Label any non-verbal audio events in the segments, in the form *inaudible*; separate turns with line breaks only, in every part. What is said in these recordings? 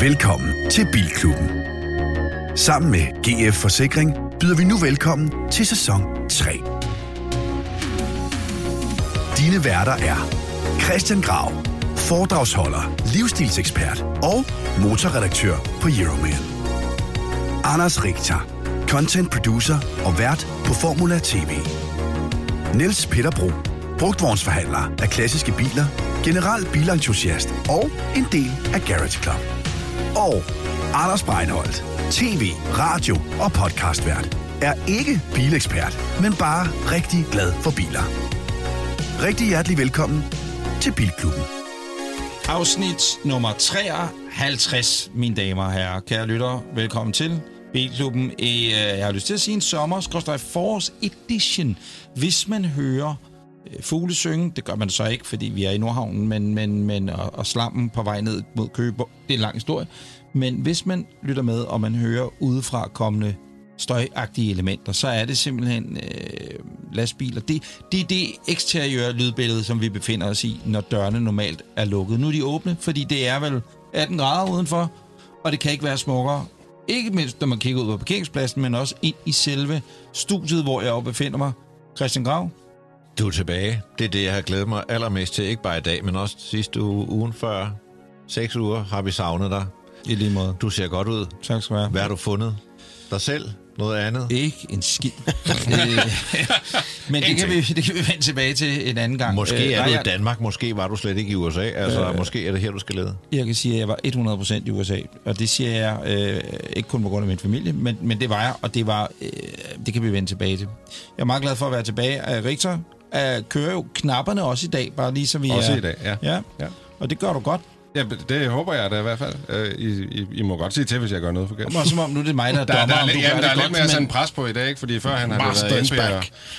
Velkommen til Bilklubben. Sammen med GF Forsikring byder vi nu velkommen til sæson 3. Dine værter er Christian Grav, foredragsholder, livsstilsekspert og motorredaktør på Euroman. Anders Richter, content producer og vært på Formula TV. Niels Peter Bro, brugtvognsforhandler af klassiske biler, general bilentusiast og en del af Garage Club. Og Anders Breinholt, tv, radio og podcastvært, er ikke bilekspert, men bare rigtig glad for biler. Rigtig hjertelig velkommen til Bilklubben.
Afsnit nummer 53, mine damer og herrer. Kære lyttere, velkommen til Bilklubben. I, øh, jeg har lyst til at sige en sommer, forårs edition. Hvis man hører Øh, fugle synge, det gør man så ikke, fordi vi er i Nordhavnen, men, men, men og, og slammen på vej ned mod Køber, det er en lang historie. Men hvis man lytter med, og man hører udefra kommende støjagtige elementer, så er det simpelthen øh, lastbiler. Det, det er det eksteriøre lydbillede, som vi befinder os i, når dørene normalt er lukket. Nu er de åbne, fordi det er vel 18 grader udenfor, og det kan ikke være smukkere. Ikke mindst, når man kigger ud på parkeringspladsen, men også ind i selve studiet, hvor jeg befinder mig. Christian Grav,
du er tilbage. Det er det, jeg har glædet mig allermest til. Ikke bare i dag, men også sidste uge, ugen før. Seks uger har vi savnet dig.
i lige måde.
Du ser godt ud.
Tak skal du have.
Hvad har du fundet? Dig selv? Noget andet?
Ikke en skid. *laughs* Øh, Men det kan, vi, det kan vi vende tilbage til en anden gang.
Måske er
nej,
du i Danmark, måske var du slet ikke i USA. Altså,
Øh.
måske er det her, du skal lede.
Jeg kan sige, at jeg var 100% i USA, og det siger jeg øh, ikke kun på grund af min familie, men, men det var jeg, og det var øh, det kan vi vende tilbage til. Jeg er meget glad for at være tilbage. Øh, Richter øh, kører jo knapperne også i dag, bare lige så vi
Også
er...
i dag, ja.
Ja,
Ja.
og det gør du godt.
ja. det håber jeg da i hvert fald. Øh, I, I, I må godt sige til, hvis jeg gør noget forkert.
Det er som om, nu er det mig, der er *laughs*
Der,
dommer,
der, er,
om
lidt-
du
jamen,
gør
der er lidt mere sådan
men...
pres på i dag, ikke? Fordi før han har været NB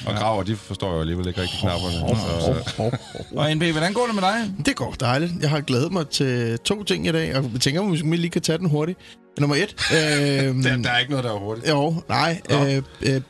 og, og Grav, og de forstår jo alligevel ikke rigtig knapperne. Så,
Og NB, hvordan går det med dig?
Det går dejligt. Jeg har glædet mig til to ting i dag, og jeg tænker, at vi lige kan tage den hurtigt. Nummer et. *laughs* Øh,
der, der er ikke noget, der er hurtigt.
Jo, nej. Øh, øh,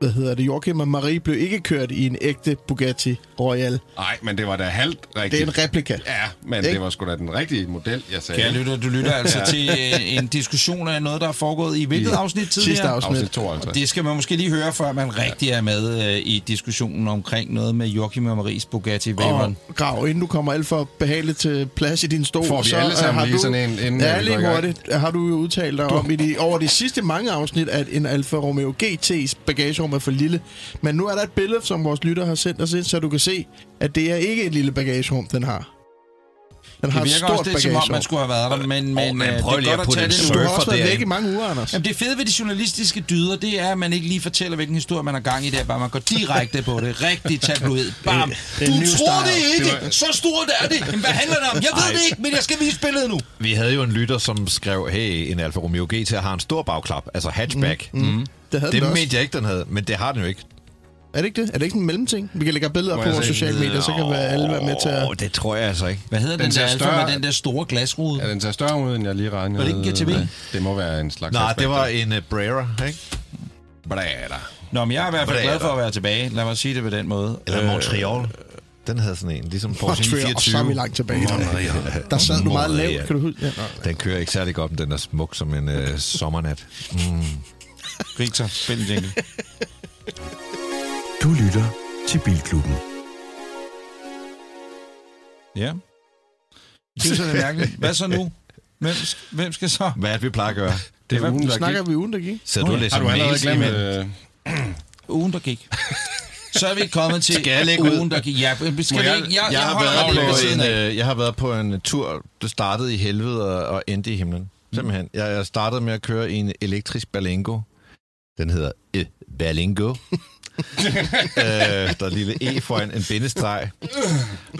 hvad hedder det? Joachim og Marie blev ikke kørt i en ægte Bugatti Royale.
Nej, men det var da halvt
Det
rigtigt.
er en replika.
Ja, men
Ikke?
det var sgu da den rigtige model, jeg sagde.
Kære lytter, du lytter *laughs* altså til øh, en diskussion af noget, der er foregået i hvilket
I
afsnit tidligere?
Sidste afsnit.
Afsnit 52.
Det skal man måske lige høre, før man rigtig er med øh, i diskussionen omkring noget med Joachim og Maries Bugatti Veyron.
Og Grav, inden du kommer alt for behageligt til plads i din stol,
Får vi
så
alle
øh,
sammen
har
lige
du,
sådan en, inden
Ja,
i
lige hurtigt. Har du jo udtalt dig om i de, over de sidste mange afsnit, at en Alfa Romeo GT's bagagerum er for lille. Men nu er der et billede, som vores lytter har sendt os ind, så du kan se, at det er ikke et lille bagagerum, den har. Den har
Det
et
virker
stort
også lidt som om, man skulle have været der, men, men,
men
øh,
prøv
det er godt at tage det
Du har også været væk i mange uger, Anders.
Jamen, det fede ved de journalistiske dyder, det er, at man ikke lige fortæller, hvilken historie man har gang i der. Bare man går direkte på det. Rigtig tabloid. *laughs* Bam.
Det
Du tror
style.
det ikke.
Det var-
Så stort er det. Jamen, hvad handler det om? Jeg ved det ikke, men jeg skal vise billedet nu.
Vi havde jo en lytter, som skrev, hey, en Alfa Romeo GT har en stor bagklap, altså hatchback. Mm. Mm.
Det havde
Det
den også.
mente jeg ikke, den havde, men det har den jo ikke.
Er det ikke det? Er det ikke en mellemting? Vi kan lægge billeder
Må
på vores sociale medier, så kan være alle være med til at...
Åh, det tror jeg altså ikke.
Hvad hedder den,
Den
der
større-
med den der store glasrude?
Ja, den ser større ud, end jeg lige regnede.
Var det ikke en GTV?
med. Det må være en slags
Nej, det var en uh, Brera, ikke?
Bræder.
Nå, men jeg er i hvert fald glad for at være tilbage. Lad mig sige det på den måde.
Eller
Øh,
Montreal. Den havde sådan en, ligesom Porsche
Montreal, og så er vi
924.
langt tilbage. Der sad du meget
Montreal.
lavt, kan du huske? Ja.
Den kører ikke særlig godt, men den er smuk som en uh, sommernat. Mm.
Richter, spil en jingle. *laughs*
Du lytter til Bilklubben.
Ja. Det er mærkeligt. Hvad så nu? Hvem, hvem skal så?
Hvad er det, vi plejer at gøre?
Det er
Hvad
ugen, der
snakker
gik.
vi ugen, der gik.
Så du
ja.
læser
Har du allerede glemt øh, *clears throat*
Ugen, der gik. Så er vi kommet til *laughs*
Skal jeg ud?
ugen, der gik. Ja, skal
jeg-
ikke? Jeg, jeg,
Jeg har, været på
siden
en, øh, jeg har været på en tur, der startede i helvede og, og endte i himlen. Simpelthen. Jeg, jeg startede med at køre i en elektrisk Berlingo. Den hedder øh, Berlingo. *laughs* øh, der er lille E foran en bindestreg.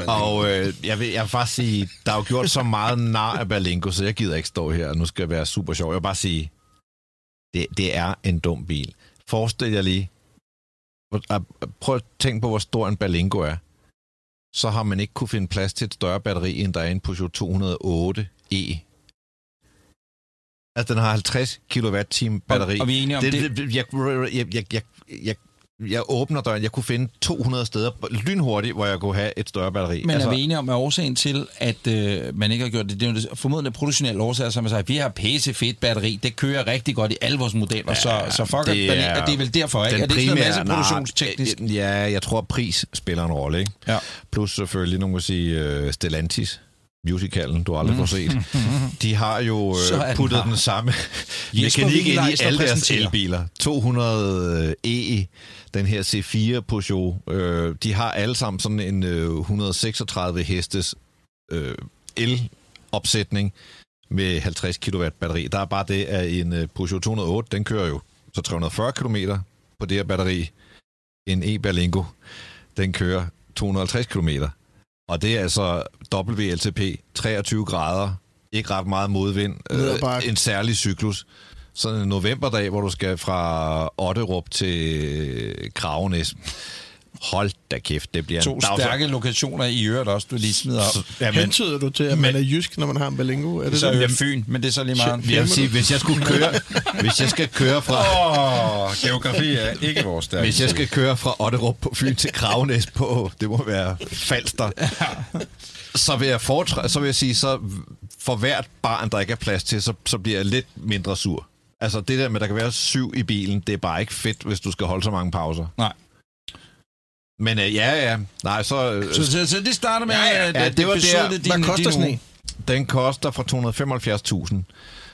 Og øh, jeg, vil, jeg vil faktisk sige, der er jo gjort så meget nar af Berlingo, så jeg gider ikke stå her, og nu skal jeg være super sjov. Jeg vil bare sige, det, det er en dum bil. Forestil jer lige, prøv at tænke på, hvor stor en Berlingo er. Så har man ikke kunne finde plads til et større batteri, end der er en Peugeot 208e. Altså, den har 50 kWh batteri.
Og, og vi er enige om
det,
det.
det, jeg, jeg, jeg, jeg, jeg åbner døren. Jeg kunne finde 200 steder lynhurtigt, hvor jeg kunne have et større batteri.
Men altså, er vi enige om, at årsagen til, at øh, man ikke har gjort det, det er jo formodentlig produktionelle årsager, som jeg siger, vi har pisse fedt batteri, det kører rigtig godt i alle vores modeller, ja, så, så fuck, det er, det er vel derfor, ikke? Er det ikke sådan masse produktionsteknisk?
Nej, ja, jeg tror, pris spiller en rolle, ikke?
Ja.
Plus selvfølgelig, nogen vil sige, uh, Stellantis, musicalen, du aldrig får set. De har jo *laughs* øh,
den
puttet
her.
den samme *laughs* mekanik ind i alle deres elbiler. 200 E, den her C4 Peugeot, øh, de har alle sammen sådan en øh, 136 hestes øh, elopsætning med 50 kW batteri. Der er bare det, at en øh, Peugeot 208, den kører jo så 340 km på det her batteri. En e-Berlingo, den kører 250 km. Og det er altså WLTP, 23 grader, ikke ret meget modvind, øh, en særlig cyklus. Sådan en novemberdag, hvor du skal fra Otterup til Kravenæs. Hold da kæft, det bliver
To
en
stærke lokationer i øvrigt også, du lige smider op.
Jamen,
Hentyder du til, at man er jysk, når man har en Berlingo? Er
Det
det
så er Fyn, men det er så lige meget.
jeg vil sige, hvis jeg skulle køre, hvis jeg skal køre fra,
Åh, oh, geografi er ikke vores stærke.
hvis jeg skal køre fra Otterup på Fyn til Kravenæs på, det må være Falster, så vil jeg foretre, så vil jeg sige, så for hvert barn, der ikke er plads til, så, så bliver jeg lidt mindre sur. Altså det der med, at der kan være syv i bilen, det er bare ikke fedt, hvis du skal holde så mange pauser.
Nej.
Men øh, ja, ja. Nej, så... Øh,
Så, så, så det starter med,
Ja, ja,
at
ja,
at
det var der.
din,
Hvad koster
din
sådan en?
Den koster fra 275.000.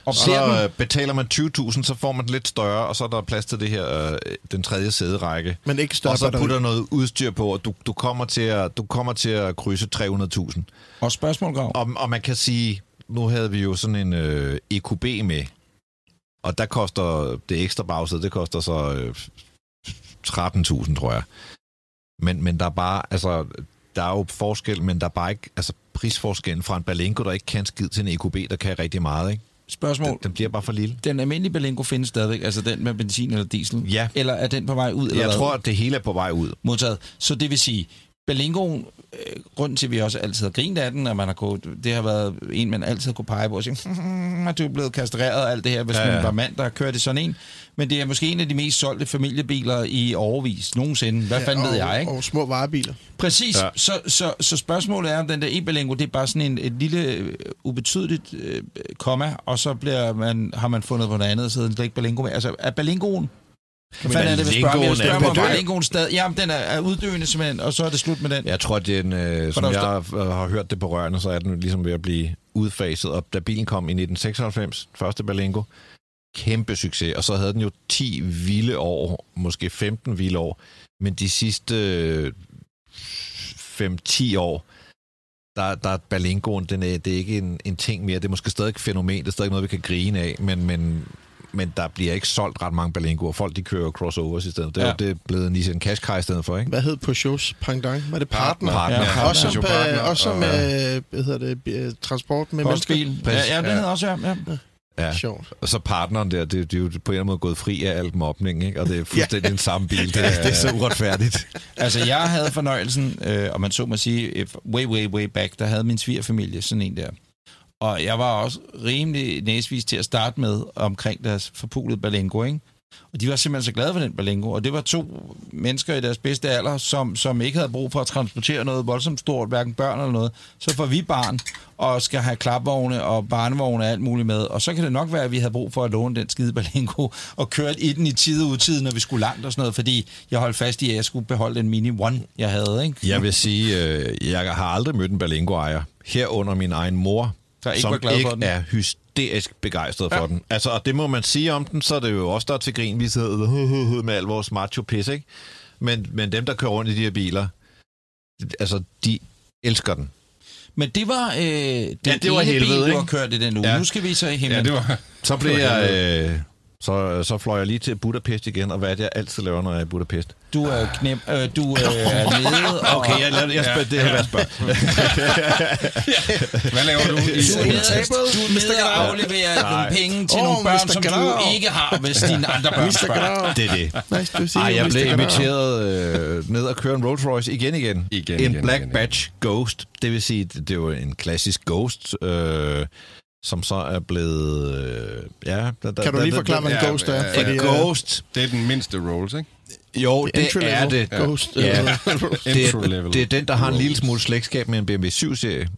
Og
Så øh, betaler man 20.000, så får man den lidt større, og så er der plads til det her, øh, den tredje sæderække.
Men ikke større
Og så putter noget udstyr på, og du, du, kommer til at, du kommer til at krydse 300.000.
Og spørgsmål, Grav.
Og, og man kan sige, nu havde vi jo sådan en øh, EQB med, og der koster det ekstra bagsæde, det koster så øh, 13.000, tror jeg. Men, men der er bare, altså, der er jo forskel, men der er bare ikke, altså prisforskellen fra en Balenco, der ikke kan skid til en EQB, der kan rigtig meget, ikke?
Spørgsmål.
Den, den bliver bare for lille.
Den almindelige Berlingo findes stadigvæk, altså den med benzin eller diesel?
Ja.
Eller er den på vej ud? Eller
Jeg
hvad?
tror, at det hele er på vej ud.
modtaget. Så det vil sige, Berlingoen, øh, grunden til, at vi også altid har grint af den, at man har kunnet, det har været en, man altid kunne pege på og sige, at du er blevet kastreret og alt det her, hvis
Ja,
ja,
ja.
man var mand, der har kørt i sådan en. Men det er måske en af de mest solgte familiebiler i overvis nogensinde. Hvad fanden
og,
ved jeg, ikke?
Og små varebiler.
Præcis.
Ja.
Ja. Så, så, så spørgsmålet er, om den der e-Berlingo, det er bare sådan en, et lille, øh, ubetydeligt øh, komma, og så bliver man, har man fundet på noget andet, så hedder den slet ikke Berlingo med. Altså, er Berlingoen hvad fanden er det, hvis spørger, jeg
Berlingoen er
spørger om stadig... Jamen, den er, er uddøende simpelthen, og så er det slut med den.
Jeg tror, den, øh, som jeg har, har hørt det på rørene, så er den ligesom ved at blive udfaset. Og da bilen kom i 1996, første Berlingo, kæmpe succes. Og så havde den jo 10 vilde år, måske 15 vilde år. Men de sidste øh, 5-10 år, der, der er Berlingoen, den er, det er ikke en, en ting mere. Det er måske stadig et fænomen, det er stadig noget, vi kan grine af, men, men, men der bliver ikke solgt ret mange Berlingoer. Folk, de kører crossovers i stedet. Det er
Ja.
jo det er blevet Nissan Qashqai i stedet for, ikke?
Hvad hed Peugeots pendant? Var det partner?
Partner.
Ja,
Også som,
Peugeot Partner,
øh, også
og-
øh, hvad hedder det, øh, transport med.
Postbil. Ja, ja, den
Ja.
hedder også, ja. ja.
Ja.
Sjovt.
Og så partneren der, det, det er jo på en eller anden måde gået fri af alt mobning, ikke? Og det er fuldstændig ja. den samme bil. *laughs* Det, det er så uretfærdigt. *laughs*
Altså, jeg havde fornøjelsen, øh, og man så må sige, way, way, way back, der havde min svigerfamilie sådan en der. Og jeg var også rimelig næsvis til at starte med omkring deres forpulede Berlingo, ikke? Og de var simpelthen så glade for den Berlingo, og det var to mennesker i deres bedste alder, som, som ikke havde brug for at transportere noget voldsomt stort, hverken børn eller noget. Så får vi barn, og skal have klapvogne og barnevogne og alt muligt med. Og så kan det nok være, at vi havde brug for at låne den skide Berlingo *laughs* og køre i den i tide og utide, når vi skulle langt og sådan noget, fordi jeg holdt fast i, at jeg skulle beholde den Mini One, jeg havde, ikke?
Jeg vil sige, øh, jeg har aldrig mødt en Berlingo-ejer. Herunder min egen mor,
der ikke
som
var glad for
ikke
den.
er hysterisk begejstret ja. for den. Altså, og det må man sige om den, så er det jo også der er til grin, vi sidder med al vores macho-pis, ikke? Men, men dem, der kører rundt i de her biler, altså, de elsker den.
Men det var øh, den
Ja, det var
ene
helvede,
bil, du
ikke?
har kørt i den uge.
Ja.
Ja. Nu skal vi så i himlen.
Ja, det var...
Så blev jeg... Øh, så, så fløj jeg lige til Budapest igen, og hvad er det, jeg altid laver, når jeg er i Budapest?
Du er knep, øh, du øh, er *laughs* nede, og
Okay, jeg, jeg, jeg spørger, det her, hvad jeg spørger. *laughs*
Hvad laver du i...
du er nede, du er nede og afleverer nogle penge til
Åh,
nogle børn,
Mr.
som du ikke har, hvis dine *laughs* andre børn spørger.
Det er det.
Nice, du siger,
Ej, jeg
Mr.
blev inviteret øh, ned og køre en Rolls Royce igen igen.
Igen,
en
igen,
Black
igen,
Batch Ghost. Det vil sige, det, det er jo en klassisk Ghost, øh, som så er blevet... Øh, ja, der, der,
Kan du lige forklare, hvad en ghost er?
ja,
En
Fordi, øh,
Ghost,
Det er den mindste Rolls, ikke?
Jo, det
Entry
er det.
Ghost.
Ja. *laughs* Det er, det er den, der har en lille smule slægtskab med en BMW 7-serie.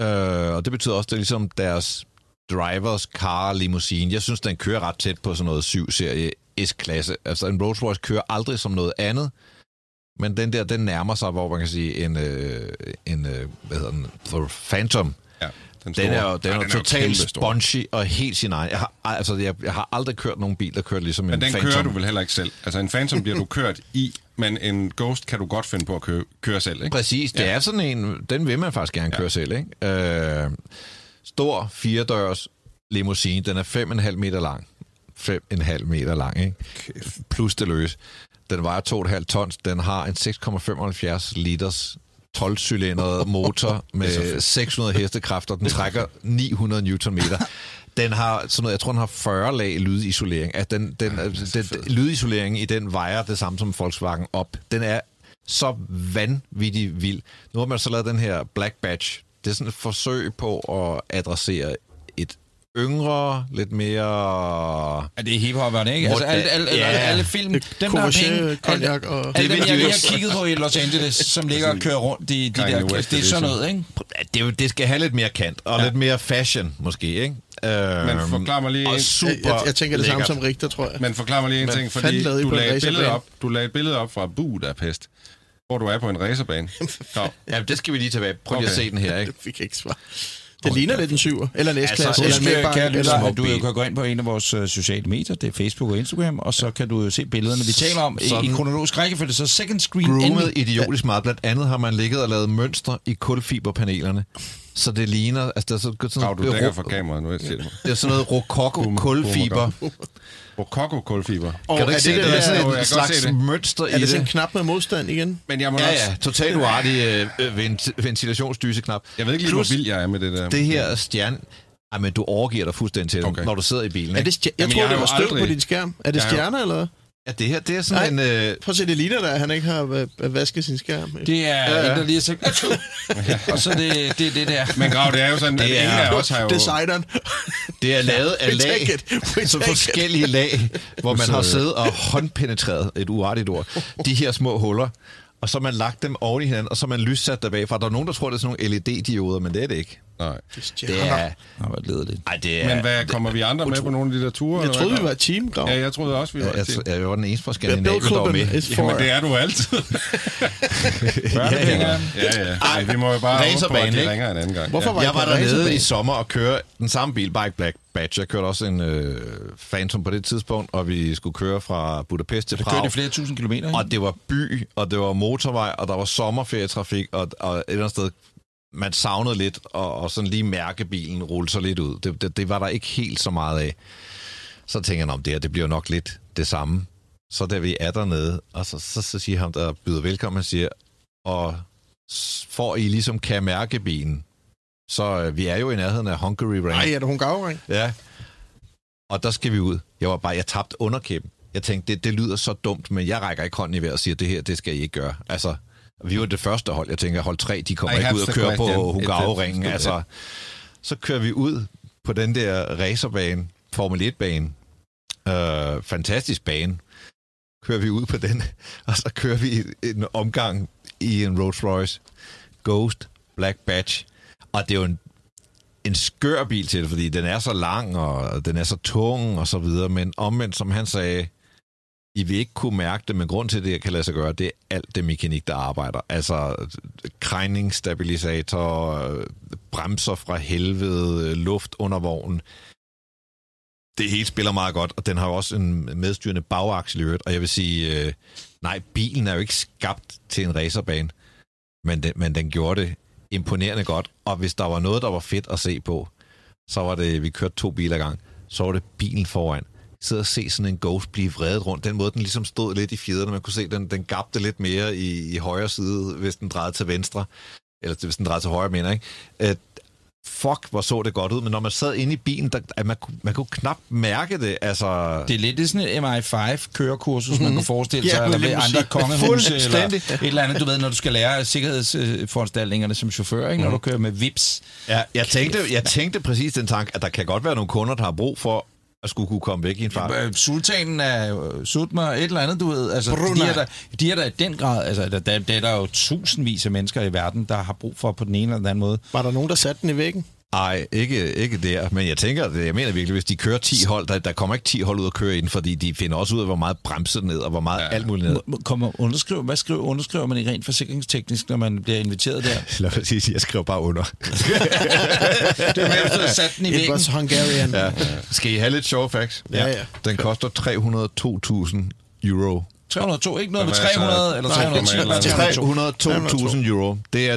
Øh, og det betyder også, at det er ligesom deres drivers car limousine. Jeg synes, den kører ret tæt på sådan noget 7-serie S-klasse. Altså en Rolls Royce kører aldrig som noget andet. Men den der, den nærmer sig, hvor man kan sige, en, øh, en øh, hvad hedder den, for Phantom.
Ja, den,
Den er jo,
store.
den er
Ja,
jo totalt spongy og helt sin egen. Jeg har, altså, jeg, jeg har aldrig kørt nogen bil, der kører ligesom
Men
en
den
Phantom.
kører du vel heller ikke selv. Altså en Phantom bliver du kørt i, men en Ghost kan du godt finde på at køre, køre selv, ikke?
Præcis, det ja. er sådan en, den vil man faktisk gerne ja. køre selv, ikke? Øh, stor firedørs limousine, den er 5,5 meter lang. 5,5 meter lang, ikke? Plus det løs. Den vejer 2,5 tons, den har en 6,75 liters 12-cylindret motor *laughs* med 600 hestekræfter, den trækker 900 newtonmeter. Den har sådan noget, jeg tror, den har 40 lag lydisolering. At den, den, den, den, lydisoleringen i den vejer det samme som Volkswagen op. Den er så vanvittig vild. Nu har man så lavet den her Black Badge. Det er sådan et forsøg på at adressere yngre, lidt mere...
Er det hiphopperne, ikke? Altså, alle, alle, alle,
Ja.
alle film, dem der har penge, alle,
og-
alle
Det
dem, jeg lige
jo-
har kigget på i Los Angeles, som ligger og kører rundt, de, de der,
West
det er sådan
edition.
noget, ikke?
Ja, Det, er det skal have lidt mere kant, og ja. lidt mere fashion, måske, ikke? Øh,
Men forklar mig lige
og
en-
super
Jeg, jeg, jeg tænker det samme som Richter, tror jeg.
Men forklar mig lige en
Hvad
ting, fordi
lavede I
du lagde, et billede op, du lagde et billede op fra Budapest, hvor du er på en racerbane. *laughs* Nå,
Ja, det skal vi lige tilbage. Prøv lige at
Okay.
se den her, ikke?
Det fik jeg ikke svar. Det ligner lidt en syver, eller en S-klasse,
Altså,
eller en
kære
eller
du kan gå ind på en af vores øh, sociale medier, det er Facebook og Instagram, og så kan du jo se billederne, vi taler om i, i
Sådan.
kronologisk rækkefølge, så second screen
Groomet idiotisk meget. Blandt andet har man ligget og lavet mønstre i kulfiberpanelerne. Så det ligner... Altså, der er sådan, sådan
du
det er
dækker for kameraet nu. Jeg siger det.
Det er sådan noget rokoko
Boom,
kulfiber.
Rococo kulfiber.
Og
Kan du
er
ikke se
det,
det?
det
Der er sådan
Jo,
slags
se det.
mønster
Er
i
det sådan en
det.
knap med modstand igen?
Men jeg må
Ja,
også...
ja. Totalt *laughs* uartig øh, øh, vent- ventilationsdyseknap.
Jeg ved ikke lige,
Plus,
hvor vild jeg er med det der.
det her stjerne... Ej, men du overgiver dig fuldstændig til okay. Når du sidder i bilen.
Er det stjer- jeg
Jamen,
tror,
jeg
det var støv på
aldrig-
din skærm. Er det stjerner, eller hvad?
Ja, det her, det er sådan
Nej.
en... Øh,
Prøv at se, det ligner da, at han ikke har øh, vasket sin skærm.
Det er
Ja,
ja, en, der lige har sagt, *laughs* og så det, det, det der.
Men Grav, det er jo sådan,
Det
en
er-
af os har jo...
Designeren.
det er lavet *laughs* af lag, så
it.
forskellige lag, hvor man har siddet og håndpenetreret, et uartigt ord, de her små huller, og så har man lagt dem oven i hinanden, og så har man lyssat der bagfra. Der er nogen, der tror, det er sådan nogle LED-dioder, men det er det ikke.
Nej.
Det er...
Nå, hvor ledeligt.
Ej, det er...
Men hvad, kommer vi andre med på nogle af de der ture?
Jeg troede, vi var et team, Grav.
Ja, jeg troede også, vi var
Jeg,
et team.
jeg, jeg var den eneste fra
Ja,
Skandinavien, der var med.
Jamen, det er du altid. *laughs*
Børnepenge.
ja, ja. Ej, vi må jo bare håbe på, at de
ikke?
ringer en anden gang.
Hvorfor var
Jeg var dernede i sommer og køre den samme bil, bare ikke Black Badge. Jeg kørte også en øh, Phantom på det tidspunkt, og vi skulle køre fra Budapest til
kørte
Prag.
i flere tusind kilometer, ikke?
Og det var by, og det var motorvej, og der var sommerferietrafik, og, og et eller andet sted, man savnede lidt, og, og sådan lige mærke bilen rulle sig lidt ud. Det, det, det var der ikke helt så meget af. Så tænker jeg, om det her, det bliver nok lidt det samme. Så da vi er dernede, og så, så, så siger ham, der byder velkommen, han siger, og for I ligesom kan mærke bilen, så øh, vi er jo i nærheden af Hungary Range.
Nej, er det hun gavring?
Ja. Og der skal vi ud. Jeg var bare, jeg tabte underkæben. Jeg tænkte, det, det lyder så dumt, men jeg rækker ikke hånden i vejret og siger, det her, det skal I ikke gøre. Altså, vi var det første hold. Jeg tænker, hold tre, de kommer
I
ikke ud og kører på
it-
Altså, så kører vi ud på den der racerbane, Formel 1-bane. Øh, fantastisk bane. Kører vi ud på den, *laughs* og så kører vi en omgang i en Rolls Royce Ghost Black Badge. Og det er jo en en skør bil til det, fordi den er så lang, og den er så tung, og så videre, men omvendt, som han sagde, i vil ikke kunne mærke det, men grund til, at det kan lade sig gøre, det er alt det mekanik, der arbejder. Altså krængningsstabilisator, bremser fra helvede, luft under vognen. Det hele spiller meget godt, og den har jo også en medstyrende bagaksel i og jeg vil sige, øh, nej, bilen er jo ikke skabt til en racerbane, men den, men den gjorde det imponerende godt, og hvis der var noget, der var fedt at se på, så var det, vi kørte to biler gang, så var det bilen foran. Sidde og se sådan en Ghost blive vredet rundt. Den måde, den ligesom stod lidt i fjederne. Man kunne se, den, den gabte lidt mere i, i højre side, hvis den drejede til venstre. Eller hvis den drejede til højre, mener jeg. Øh, fuck, hvor så det godt ud. Men når man sad inde i bilen, der, at man, man kunne knap mærke det. Altså,
Det er lidt det sådan et MI5-kørekursus, man kan forestille sig,
Ja,
eller ved andre *laughs* kongehuse, eller et eller andet, du ved, når du skal lære sikkerhedsforanstaltningerne som chauffør, ikke? når du kører med VIPs.
Ja, jeg tænkte, jeg tænkte præcis den tanke, at der kan godt være nogle kunder, der har brug for at skulle kunne komme væk i en fart.
Øh, Sultanen er øh, Sutma, et eller andet, du ved. Altså,
Brunei.
de er, der, de er der i den grad. Altså, der, der, der er der jo tusindvis af mennesker i verden, der har brug for på den ene eller den anden måde.
Var der nogen, der satte den i væggen?
Nej, ikke, ikke der. Men jeg tænker, jeg mener virkelig, hvis de kører 10 hold, der, der kommer ikke 10 hold ud at køre ind, fordi de finder også ud af, hvor meget bremse ned, og hvor meget ja. alt muligt ned.
Kommer underskriver, hvad skriver, underskriver man i rent forsikringsteknisk, når man bliver inviteret der? *laughs*
Lad mig sige, jeg skriver bare under. *laughs*
Det er med, at sat den i
It
væggen.
was Hungarian.
ja. Skal I have lidt sjove facts?
Ja, ja.
Den koster 302.000 euro.
302, ikke noget med
Hvad er så-
300 eller
Nej,
310 eller 302.
302.000 euro. Det er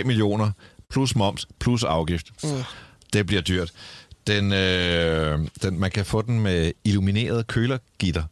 2,3 millioner plus moms plus afgift. Mm. Det bliver dyrt. Den, øh, den, man kan få den med illumineret kølergitter.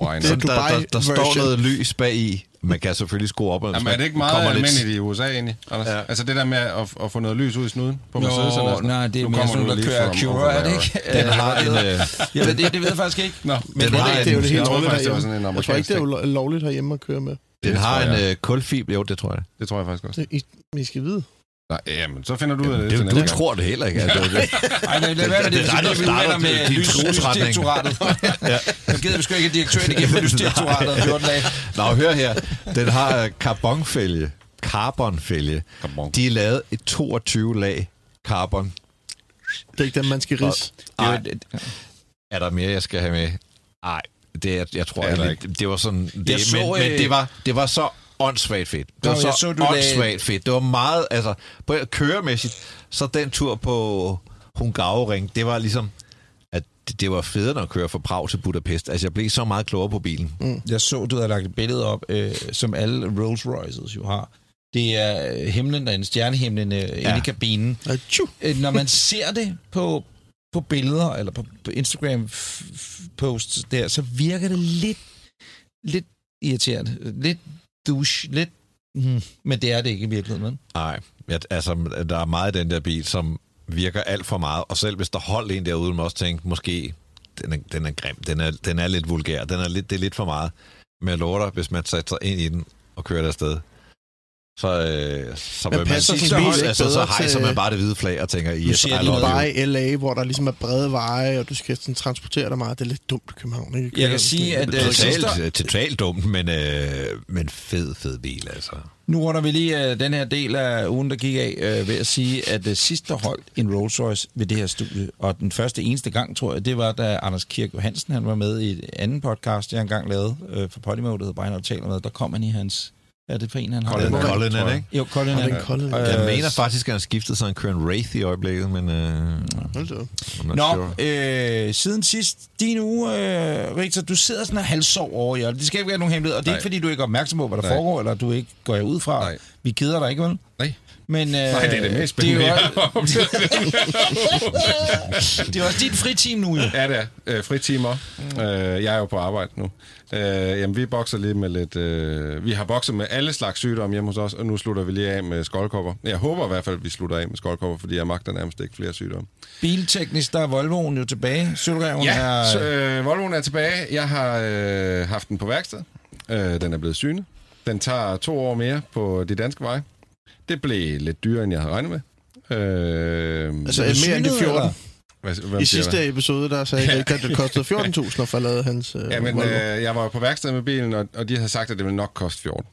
Why
Det *laughs*
not?
er
Der, der, der, står noget lys bag i. Man kan selvfølgelig skrue op. og
Jamen, er det
man
ikke meget
kommer lidt-
almindeligt i USA egentlig, Anders?
Ja.
Ja. Altså det der med at, at få noget lys ud i snuden på Mercedes eller
Nå, nej, det er
Nu
mere sådan, der kører Cure, er det ikke?
Den har *laughs* en... Øh,
Jeg ved, det, det ved jeg faktisk ikke.
Nå,
Men
Den
det
har
er
en-
Det er jo det
Jeg
helt lovligt
faktisk, det var sådan
herhjemme.
en
Jeg tror ikke, det er lovligt herhjemme at køre med.
Den
Det
har en øh, kulfiber. Jo, det tror jeg.
Det tror jeg faktisk også.
I, I skal vide.
Nej, jamen, så finder du ud af det.
Det,
næste
du
gang.
tror det heller ikke. Altså, det,
Ej, men lad være med det,
Det er dig, der
vi
starter
med lysdirektoratet. *laughs* Jeg gider vi sgu ikke, at direktøren igennem for lysdirektoratet *laughs* om 14 dage.
Nå, hør her. Den har øh, carbonfælge. Carbonfælge.
Carbon.
De er lavet i 22 lag carbon.
Det er ikke dem, man skal ridse.
Ej, er der mere, jeg skal have med? Nej, det er, jeg tror
Det der
ikke. Det, det var sådan... Det,
Jeg så,
men, men
øh,
det var, det var så åndssvagt fedt. Det
Nå,
var
jeg
så,
så, du lagde-
åndssvagt fedt. Det var meget, altså, på køremæssigt, så den tur på Hungaroring, det var ligesom, at det, det var federe at køre fra Prag til Budapest. Altså, jeg blev så meget klogere på bilen. Mm.
Jeg så, du havde lagt et billede op, øh, som alle Rolls Royces jo har. Det er himlen, der er en stjernehimlen øh, ja. inde i kabinen. Øh, Når man ser det på, på billeder, eller på, på Instagram-posts der, så virker det lidt, lidt irriterende. Lidt douche, lidt... Hmm, men det er det ikke i virkeligheden.
Nej, altså, der er meget i den der bil, som virker alt for meget. Og selv hvis der holdt en derude, må også tænke, måske, den er, den er grim, den er, den er lidt vulgær, den er lidt, det er lidt for meget. Men jeg lover dig, hvis man sætter sig ind i den og kører der afsted, så, øh, så, vil man,
passer
så, altså, så hejser man bare det hvide flag og tænker, yes, I love
bare.
Dubai, LA, hvor der ligesom er brede veje, og du skal sådan transportere dig meget. Det er lidt dumt i København, ikke?
Jeg kan sige, at øh, sidste,
Totalt, totalt dumt, men, øh, men fed, fed bil, altså.
Nu runder vi lige uh, den her del af ugen, der gik af, uh, ved at sige, at uh, sidst der holdt en Rolls Royce ved det her studie, og den første eneste gang, tror jeg, det var, da Anders Kirk Johansen han var med i et anden podcast, jeg engang lavede uh, for Podimo, der hedder Brian og taler med. Der kom han i hans... Er det for en, han har?
Colin,
Colin, er det
jeg.
ikke?
Jo, Colin. Er-
den kolde.
Øh,
Jeg mener faktisk, at han skiftede, så han kører en Wraith i øjeblikket, men øh,
Hold da op.
I'm not
Nå,
sure.
øh, siden sidst, din uge, øh, Richter, du sidder sådan og halvsov over i Det skal ikke være nogen hemmelighed, og det er
Nej.
ikke, fordi du ikke er opmærksom på, hvad der
Nej.
foregår, eller du ikke går ud fra.
Nej.
Vi keder dig ikke, vel?
Nej.
Men, øh,
Nej, det er det mest
Det
spændende.
er, jo også, *laughs* det er også dit friteam nu, jo.
Ja, det er. Øh, fritimer. Mm. Øh, jeg er jo på arbejde nu. Øh, jamen, vi bokser lige med lidt... Øh, vi har bokset med alle slags sygdomme hjemme hos os, og nu slutter vi lige af med skoldkopper. Jeg håber i hvert fald, at vi slutter af med skoldkopper, fordi jeg magter nærmest ikke flere sygdomme.
Bilteknisk, der er Volvoen jo tilbage. Sølvreven
Ja,
er...
så, øh, Volvoen er tilbage. Jeg har øh, haft den på værksted. Øh, den er blevet synet. Den tager to år mere på de danske veje. Det blev lidt dyrere, end jeg havde regnet med. Øh,
Altså,
Er
mere end de
synet,
14.
eller?
hvad, hvem
I sidste
hvad?
episode, der sagde jeg, at det kostede *laughs* 14.000 at forlade hans øh,
Ja, men
Volvo.
øh, jeg var på værksted med bilen, og, og de havde sagt, at det ville nok koste 14.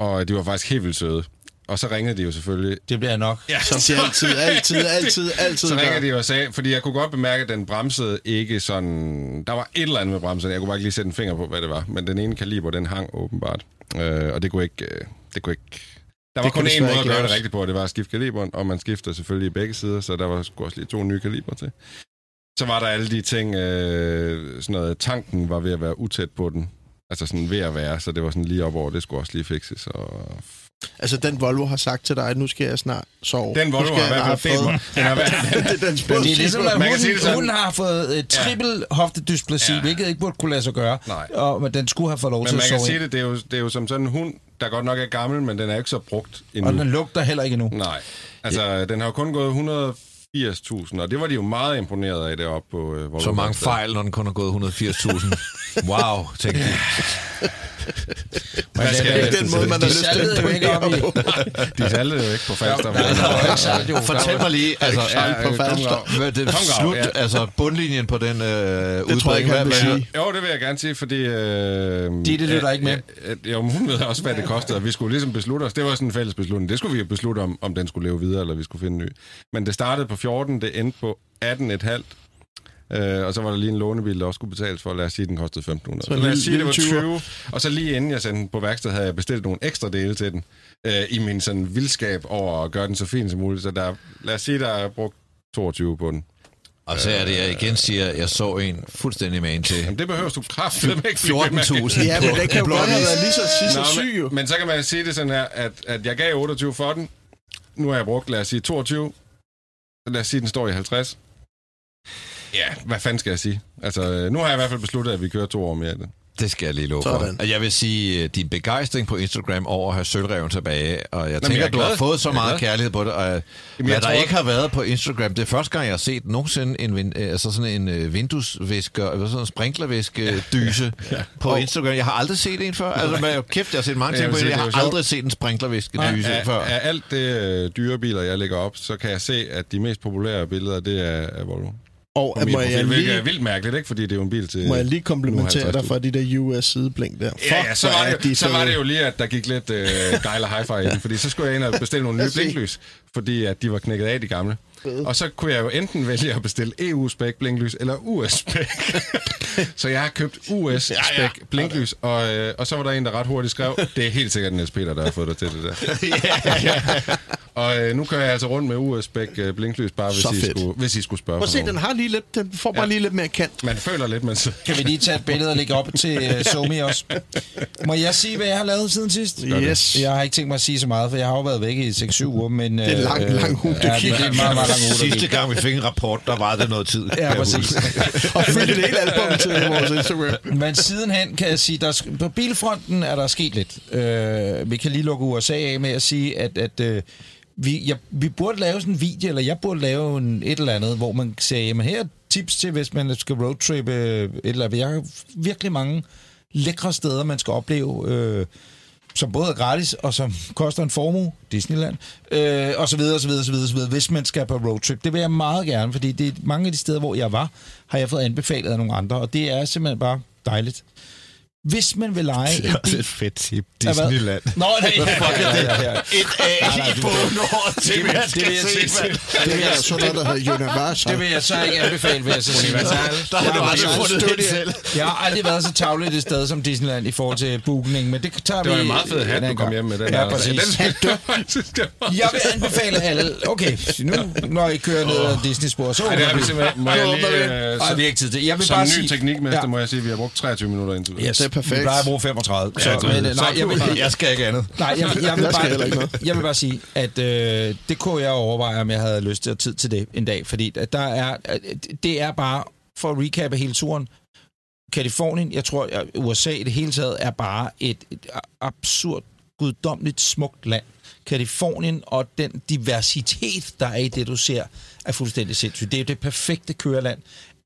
Og de var faktisk helt vildt søde. Og så ringede de jo selvfølgelig.
Det bliver nok.
Ja,
Som de altid, *laughs* altid, altid, altid
Så
gør.
ringer de jo og sagde, fordi jeg kunne godt bemærke, at den bremsede ikke sådan... Der var et eller andet med bremsen, jeg kunne bare ikke lige sætte en finger på, hvad det var. Men den ene kaliber, den hang åbenbart. Øh, og det kunne ikke... Øh, det kunne ikke... Der var
Det
kun én måde at gøre det rigtigt på, og det var at skifte kaliberen, og man skifter selvfølgelig i begge sider, så der var sgu også lige to nye kaliber til. Så var der alle de ting, øh, sådan noget, tanken var ved at være utæt på den. Altså sådan ved at være, så det var sådan lige op over, det skulle også lige fikses. Og...
Altså, den Volvo har sagt til dig, at nu skal jeg snart sove.
Den Volvo
skal
har i
jeg
hvert fald
fred.
Den har været, *laughs*
det er den
Men det er ligesom, at
Man kan sige
hunden, hunden har fået uh, trippel hoftedysplasi,
Ja.
hvilket ikke burde kunne lade sig gøre.
Nej.
Og, men den skulle have fået lov
Men
til
man
at
kan
sove
sige
ind.
det, det er, jo, det er jo som sådan en hund, der godt nok er gammel, men den er ikke så brugt endnu.
Og den lugter heller ikke endnu.
Nej, altså den har jo kun gået 180.000, og det var de jo meget imponeret af deroppe på øh, Volvo
Så mange fejl, når den kun har gået 180.000. *laughs* wow, tænkte de. *laughs*
Men
skal
det-
jeg
Ikke den måde, man har lyst til at imponere på.
De saltede jo ikke på Falster.
Nej, salt, jo.
Fortæl mig lige, altså,
Ja,
er,
på Falster.
Det
Grav,
slut,
ja.
altså bundlinjen på den øh,
Det tror jeg ikke, vil sige.
Jo, det vil jeg gerne sige, fordi... Øh,
Ditte lytter ikke med.
Øh, øh, jo, hun ved også, hvad det kostede, vi skulle ligesom beslutte os. Det var sådan en fælles beslutning. Det skulle vi beslutte om, om den skulle leve videre, eller vi skulle finde en ny. Men det startede på 14, det endte på 18,5. Øh, og så var der lige en lånebil, der også skulle betales for, lad os sige, den kostede 1.500. Så, lad os sige, det var
lille
20. Og så lige inden jeg sendte den på værksted, havde jeg bestilt nogle ekstra dele til den, øh, i min sådan vildskab over at gøre den så fin som muligt. Så der, lad os sige, der er brugt 22 på den.
Og så er det, jeg igen siger, jeg så en fuldstændig man til.
Jamen, det behøver du ikke med.
14.000
Ja, men det kan jo godt have været lige så sidst
Nå,
og syg, jo.
men, men så kan man sige det sådan her, at, at jeg gav 28 for den. Nu har jeg brugt, lad os sige, 22. Så lad os sige, den står i 50. Ja, hvad fanden skal jeg sige? Altså, øh, nu har jeg i hvert fald besluttet, at vi kører to år mere af det.
Det skal jeg lige love for.
Sådan.
Og jeg vil sige, øh, din begejstring på Instagram over at have sølvreven tilbage, og jeg tænker,
jeg
at du har fået så meget kærlighed på det, og
Jamen,
hvad
jeg
der
tror-
ikke har været på Instagram, det er første gang, jeg har set nogensinde en, øh, altså sådan en vinduesvisker, eller sådan en sprinklerviske dyse *laughs* på Instagram. Jeg har aldrig set en før. Altså, men, kæft, jeg har set mange ting på det. Jeg har aldrig set en sprinklerviske dyse
Af,
før.
af alt det dyrebiler, jeg lægger op, så kan jeg se, at de mest populære billeder, det er, er Volvo.
Og
På
må jeg,
hvilket er
lige,
vildt mærkeligt, ikke? Fordi det er jo en bil til...
må jeg lige komplimentere dig for de der US sideblink der.
Ja, ja, så, var det,
de
jo, så var det jo lige, at der gik lidt øh, gejl og hi-fi i den, fordi så skulle jeg ind og bestille nogle nye *laughs* blinklys, fordi at de var knækket af, de gamle. Og så kunne jeg jo enten vælge at bestille EU-spec blinklys eller US-spec. *laughs* så jeg har købt US-spec ja, ja. blinklys, og, øh, og så var der en, der ret hurtigt skrev, *laughs* det er helt sikkert Niels Peter, der har fået dig til det der. *laughs* og øh, nu kører jeg altså rundt med US-spec øh, blinklys, bare hvis I, skulle, hvis I skulle spørge
Prøv at se, den har lige lidt, den får bare
Ja.
lige lidt mere kant.
Man føler lidt, man sidder...
Kan vi lige tage et billede og lægge op til uh, Somi også? Må jeg sige, hvad jeg har lavet siden sidst?
Yes.
Jeg har ikke tænkt mig at sige så meget, for jeg har jo været væk i 6-7 uger, men...
Det er lang, lang uge, du
ja, det, det er meget, meget lang uge, der
Sidste gang, vi fik en rapport, der var det noget tid.
Ja, præcis. *laughs*
Og fyldt et helt album til vores Instagram.
Men sidenhen kan jeg sige, der er, på bilfronten er der sket lidt. Øh, vi kan lige lukke USA af med at sige, at, at øh, vi, jeg, vi burde lave sådan en video, eller jeg burde lave en, et eller andet, hvor man siger, jamen her er tips til, hvis man skal roadtrippe øh, et eller andet. Jeg har virkelig mange lækre steder, man skal opleve, øh, som både er gratis og som koster en formue, Disneyland, øh, og så videre, og så videre, og så videre, og så videre, hvis man skal på roadtrip. Det vil jeg meget gerne, fordi det er mange af de steder, hvor jeg var, har jeg fået anbefalet af nogle andre, og det er simpelthen bare dejligt. Hvis man vil lege
Det
en
er også et fedt tip. Disneyland.
Nå, nej, ja, ja, ja, ja.
Et A i bundord til,
Det det
skal
vil jeg
se.
Det vil
Det er
jeg,
sådan noget, der hedder Universal.
det vil jeg så ikke anbefale, vil jeg så sige.
Der har du aldrig fundet det selv.
Jeg har aldrig været så tavlet et sted som Disneyland i forhold til booking, men det tager
Det
vi...
var en meget fed hat, du kom hjem med. Den
Ja,
der.
præcis. *laughs* Jeg vil anbefale alle... Okay, nu når I kører ned ad Disney-spor, så
det har vi simpelthen. Må jeg lige, øh, så-
vi har ikke tid til. Jeg vil
Som
bare
ny
sige...
teknikmester
Ja.
må jeg sige, at vi har brugt 23 minutter indtil videre.
Er perfekt.
Vi plejer at bruge 35. Så,
det-
men, øh,
så
nej, jeg vil,
Jeg skal ikke andet.
Nej, jeg, jeg, vil
Jeg *laughs* ikke
bare,
noget.
jeg vil bare sige, at øh, det kunne jeg overveje, om jeg havde lyst til at tid til det en dag, fordi at der er, at det er bare, for at recappe hele turen, Kalifornien, jeg tror, at USA i det hele taget er bare et, et absurd, guddommeligt smukt land. Kalifornien og den diversitet, der er i det, du ser, er fuldstændig sindssygt. Det er jo det perfekte køreland.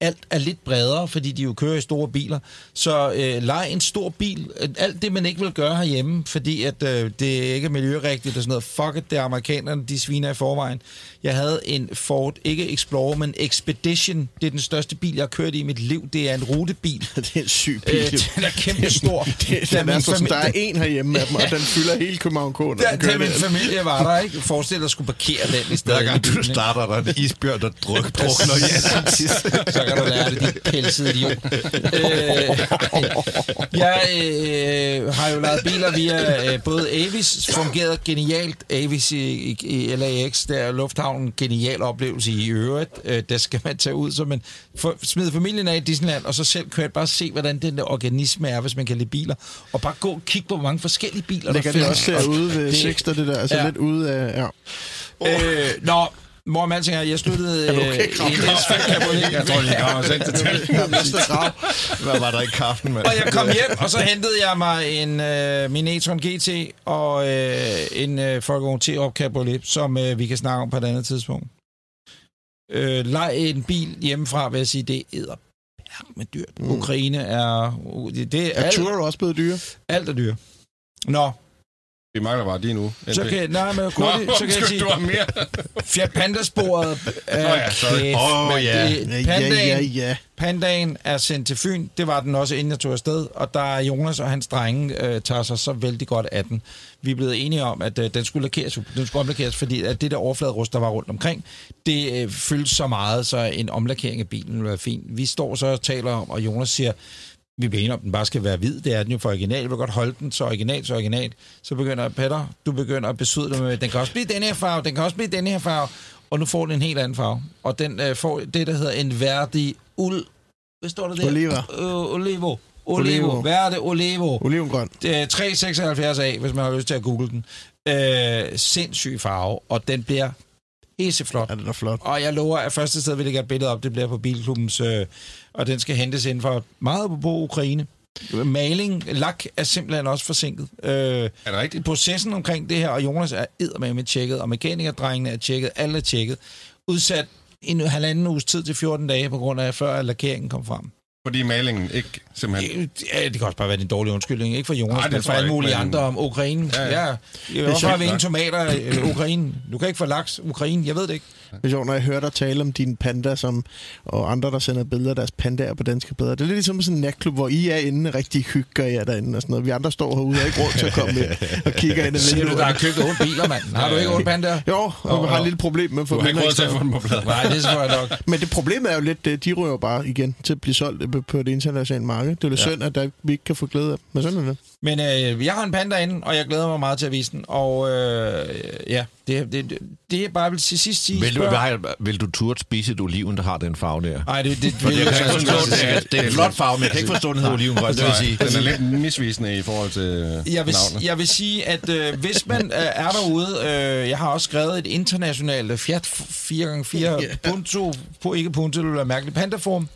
Alt er lidt bredere, fordi de jo kører i store biler. Så øh, lej en stor bil. Alt det, man ikke vil gøre herhjemme, fordi at, øh, det ikke er miljørigtigt og sådan noget. Fuck it, det er amerikanerne, de sviner i forvejen. Jeg havde en Ford, ikke Explorer, men Expedition. Det er den største bil, jeg har kørt i mit liv. Det er en rutebil. *laughs*
Det er en syg bil.
Øh, den er kæmpe stor. *laughs*
Det,
Da
den er så, der er en herhjemme af dem, og den fylder hele København K.
Da, da min familie var der, ikke? Forestil dig at skulle parkere den i stedet.
Hver gang du starter, der er en isbjørn, der druk, drukner i *laughs*
Så kan du lære det, dit pelsede idiot. øh, jeg øh, har jo lavet biler via øh, både Avis, fungerede genialt. Avis i, i, i LAX, der er lufthavnen, genial oplevelse i øvrigt. Øh, der skal man tage ud, så man for, smide familien af i Disneyland, og så selv køre bare se, hvordan den der organisme er, hvis man kan lide biler. Og bare gå og kigge på, hvor mange forskellige biler,
Ligger
der
det
findes.
også derude ved
Det-
Sixter, det der? Altså
Ja.
lidt ude af... Ja.
Øh, nå, Hvorom alting er, jeg sluttede øh, *laughs*
du okay, Krav?
en S5 Cabriolet.
Jeg tror, de kommer selv til til.
Hvad var der i kaffen, mand?
Og jeg kom hjem, og så hentede jeg mig en øh, min e-tron GT og øh, en øh, Volkswagen T-Op Cabriolet, som øh, vi kan snakke om på et andet tidspunkt. Øh, leg en bil hjemmefra, vil jeg sige, det er med dyrt. Mm. Ukraine er... Det, det er
Er
alt,
også blevet dyre?
alt er dyrt. Nå,
Vi mangler bare din uge.
så kan, nej, men
Nå,
hurtigt, så kan jeg sige,
du har mere.
Fiat Panda-sporet er
ja, sorry.
kæft,
Åh,
mand.
ja.
Det-
Ja, ja,
Pandaen,
ja, ja.
Pandaen er sendt til Fyn. Det var den også, inden jeg tog afsted. Og der er Jonas og hans drenge øh, tager sig så vældig godt af den. Vi er blevet enige om, at øh, den skulle lakeres, den skulle omlakeres, fordi at det der overfladerust, der var rundt omkring, det øh, fyldte så meget, så en omlakering af bilen ville være fin. Vi står så og taler om, og Jonas siger, vi bliver enige om, at den bare skal være hvid. Det er den jo for original. Jeg vil godt holde den så original, så original. Så begynder Peter, du begynder at besøge det med, den kan også blive den her farve, den kan også blive den her farve. Og nu får den en helt anden farve. Og den øh, får det, der hedder en værdig uld... Hvad står der der?
Oliva.
Øh, Olivo.
Olivo.
Olivo. Verde Olivo.
Olivengrøn.
Det er 376 af, hvis man har lyst til at google den. Øh, sindssyg farve, og den bliver pisseflot.
Ja, den er flot.
Og jeg lover, at første sted, vi lægger et billede op, det bliver på Bilklubbens, øh, og den skal hentes ind for meget på Ukraine. Maling, lak er simpelthen også forsinket. Øh,
Er det rigtigt?
processen omkring det her, og Jonas er eddermame tjekket, og mekanikerdrengene er tjekket, alle er tjekket. Udsat en halvanden uges tid til 14 dage, på grund af, før lakeringen kom frem.
Fordi malingen ikke simpelthen...
Øh, Ja, det kan også bare være en dårlig undskyldning. Ikke for Jonas,
Nej,
men for alle mulige andre om Ukraine.
Ja,
Ja,
ja.
Hvorfor har vi ingen tomater i Ukraine? Du kan ikke få laks Ukraine. Jeg ved det ikke.
Det er sjovt, når jeg hører dig tale om din panda, som, og andre, der sender billeder af deres pandaer på danske billeder. Det er lidt ligesom sådan en natklub, hvor I er inde rigtig hygger jer derinde og sådan noget. Vi andre står herude og har ikke råd til at komme ind og kigger ind i
Siger du, der
vinduet.
har købt otte biler, mand? Har du ikke otte pandaer?
Jo, og vi har et lille problem med at få
Du har ikke råd til at få den på plads.
Nej, det tror jeg nok. *laughs*
Men det problem er jo lidt, at de ryger jo bare igen til at blive solgt på- på det internationale marked. Det er jo
Ja.
synd, at der, vi ikke kan få glæde af dem. Men sådan er det.
Men øh, jeg har en panda inde, og jeg glæder mig meget til at vise den. Og øh, ja, det, det, det, det er bare vil til sidst sige...
Vil du,
spørg-
vil, vil du turde spise et oliven, der har den farve der?
Ej, det, det, det,
jeg kan ikke
det,
forstå,
det,
det, er, det er en flot farve, men jeg kan ikke forstå, den hedder olivengrøn. Det vil sige,
Den er lidt misvisende i forhold til
Jeg vil,
navnet.
jeg vil sige, at øh, hvis man øh, er derude, øh, jeg har også skrevet et internationalt øh, Fiat 4x4 Punto, på ikke Punto, det vil være mærkeligt, Pandaform,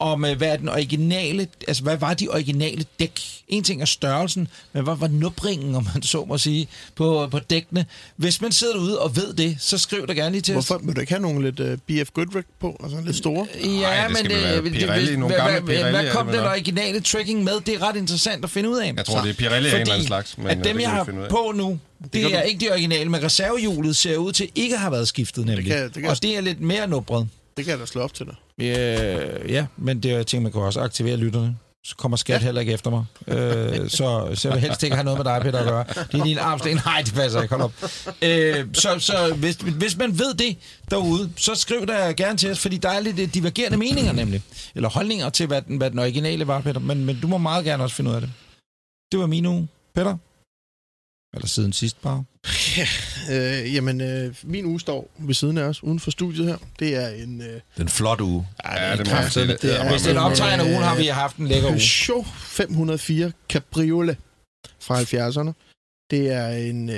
om øh, hvad er den originale, altså hvad var de originale dæk? En ting er størrelsen, men hvad var nubringen, om man så må sige, på, på dækkene? Hvis man sidder derude og ved det, så skriv det gerne lige til os.
Hvorfor vil du ikke have nogle lidt uh, BF Goodrich på? Altså lidt store?
Ja,
Ej, det skal
men
vel være
det,
Pirelli,
det,
nogle
hvad,
gamle
hvad,
Pirelli er
hvad
det
kom
vel
den
nok?
originale tracking med? Det er ret interessant at finde ud af.
Jeg tror, det er Pirelli af en eller anden slags. Men
at
øh,
dem,
det
jeg
kan vi
har
finde ud af.
på nu, det,
kan
det er
du-
ikke de originale, men reservehjulet ser ud til ikke at have været skiftet, nemlig.
kan- det kan-
Og det er lidt mere nubret.
Det kan jeg da slå op til dig.
Øh, ja, men det er jeg tænker, man kan også aktivere lytterne. Så kommer skat ja. heller ikke efter mig. Øh, så, så jeg vil helst ikke have noget med dig, Peter, at gøre. Det er din armsten. Nej, det passer ikke. Hold op. Øh, så så hvis, hvis man ved det derude, så skriv der gerne til os, fordi der er lidt øh, divergerende meninger nemlig. Eller holdninger til, hvad den, hvad den originale var, Peter. Men, men du må meget gerne også finde ud af det. Det var min uge. Peter? Eller siden sidst bare.
Øh, jamen, øh, min uge står ved siden af os, uden for studiet her. Det er en... Øh,
den flot uge.
Ja, det må jeg sige.
det er-
Hvis det er en
en,
optegn af
øh,
ugen, har vi haft en lækker uge.
Peugeot 504 Cabriolet fra 70'erne. Det er en... Øh,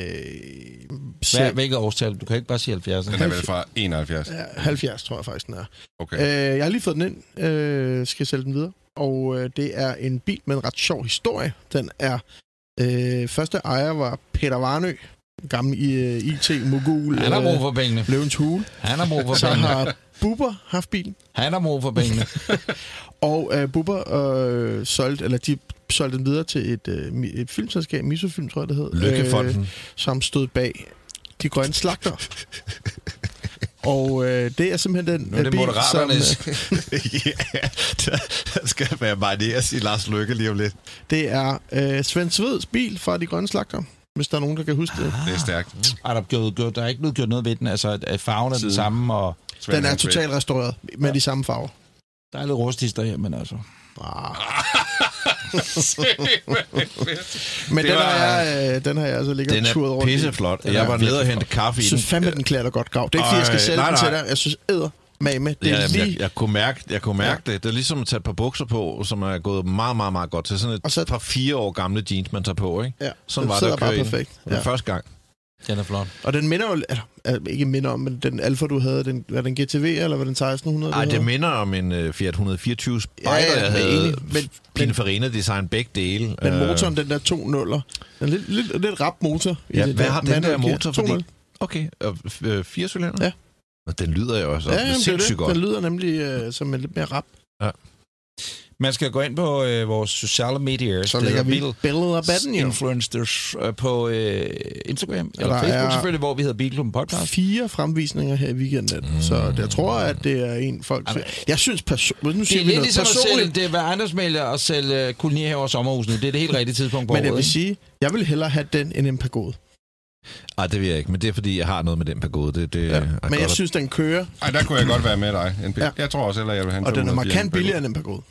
Hvad, hvilket årstal? Du kan ikke bare sige 70.
Den er vel fra 71.
Ja, 70, tror jeg faktisk, den er.
Okay.
Øh, jeg har lige fået den ind. Øh, skal sælge den videre. Og øh, det er en bil med en ret sjov historie. Den er... Øh, første ejer var Peter Varnø, gammel øh, IT-mogul.
Han har brug
øh,
for pengene.
Løvens Hule.
Han har brug for
Så
pengene.
har Bubber haft bilen.
Han har brug for pengene. *laughs*
Og øh, Bubber øh, solgte, eller de solgte den videre til et, øh, et filmselskab, Misofilm, tror jeg det hed.
Lykkefonden.
Øh, som stod bag De Grønne Slagter. Og øh, det er simpelthen den
Nu er det
øh, bil,
Moderaternes. *laughs* *laughs*
ja, der skal være marineres i Lars Lykke lige om lidt.
det er øh, Svend Sveds bil fra De Grønne Slagter. Hvis der er nogen, der kan huske det.
Det er stærkt.
Er der, gjort, gjort, der er ikke blevet gjort noget ved den. Altså, at farven er den samme, og
Den er totalt restaureret med de samme farver.
der er lidt rustister her, men altså...
Ah. Men
Det
den,
var-
har jeg, øh, den har jeg altså ligget
Den
turet
er
rundt i.
pisseflot.
Den
Jeg
er
var nede og hente kaffe i
Jeg
den.
synes fandme, den klatter godt grav. Det er ikke, fordi jeg skal sælge
nej,
den til dig. Jeg synes, æder mame. Det er
Ja,
lige...
jeg, jeg, kunne mærke, jeg kunne mærke ja. det. Det er ligesom at tage et par bukser på, som er gået meget, meget, meget godt til. Sådan et
Og så-
par fire år gamle jeans, man tager på, ikke?
Ja,
Sådan
den
var det at køre
bare
den.
perfekt.
Det
Ja.
første gang.
Den er flot.
Og den minder jo... Altså, ikke minder om, men den Alfa, du havde, den, var den GTV, eller var den 1600?
Ej,
du
det minder om en uh, Fiat 124 Spider,
Ja, ja,
jeg havde.
enig. Men-
Pininfarina design begge dele.
Men
Øh,
motoren, den der 2 nuller. Den lidt, lidt, lidt rap motor.
Ja,
det
hvad har den der motor?
2.0.
Fordi, okay, og øh, fire cylinder?
Ja.
Og den lyder jo også
Ja,
ja,
jamen, det
sindssygt
det.
godt.
Den lyder nemlig øh, som en lidt mere rap.
Man skal gå ind på øh, vores sociale medier.
Så
Det
lægger vi billeder af batten jo.
Influencers øh, på øh, Instagram eller
der
Facebook selvfølgelig, hvor vi hedder Bilklubben Podcast.
Fire fremvisninger her i weekenden. Mm. Så jeg tror, at det er en folk...
Jamen,
Jeg synes person... Nu
Det
siger
er
vi
lidt ligesom at sælge,
personligt.
det er være ejendomsmælder og sælge kolonihaver og sommerhus nu. Det er det helt rigtige tidspunkt på
Men jeg vil sige, jeg vil hellere have den end en pagode.
Ej, det vil jeg ikke, men det er fordi, jeg har noget med den pagode. Det, det
Ja.
er
Men
godt
jeg
at-
synes, den kører,
Ej, der kunne jeg godt være med dig. En
Ja.
Jeg tror også, at jeg vil have en
og den er
504
markant billigere end en pagode.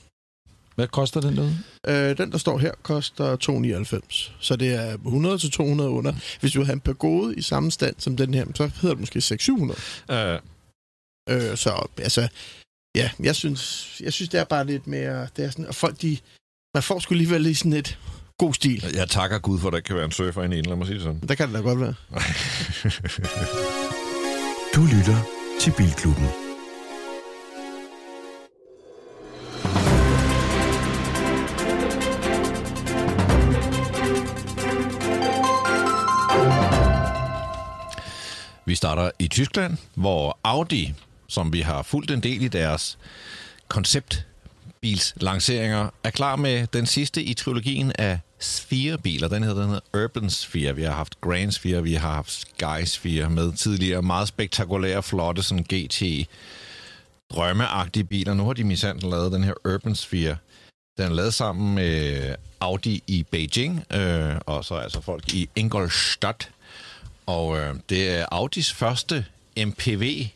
Hvad koster den derude?
Øh, den, der står her, koster 299. Så det er 100 til 200 under. Hvis du have en pagode i samme stand som den her, så hedder det måske 600
Øh,
Øh, så altså, ja, jeg synes, jeg synes, det er bare lidt mere, det er sådan, at folk, de, man får sgu alligevel lige sådan et god stil.
jeg takker Gud for, at der ikke kan være en surfer inde i en, lad mig sige det sådan.
Der kan det da godt være. *laughs*
Du lytter til Bilklubben.
Vi starter i Tyskland, hvor Audi, som vi har fulgt en del i deres konceptbils lanceringer, er klar med den sidste i trilogien af Sphere-biler. Den hedder, den hedder Urban Sphere. Vi har haft Grand Sphere, vi har haft Sky Sphere med tidligere. Meget spektakulære, flotte sådan GT drømmeagtige biler. Nu har de misandt lavet den her Urban Sphere. Den er lavet sammen med Audi i Beijing, øh, og så altså folk i Ingolstadt. Og øh, det er Audis første MPV.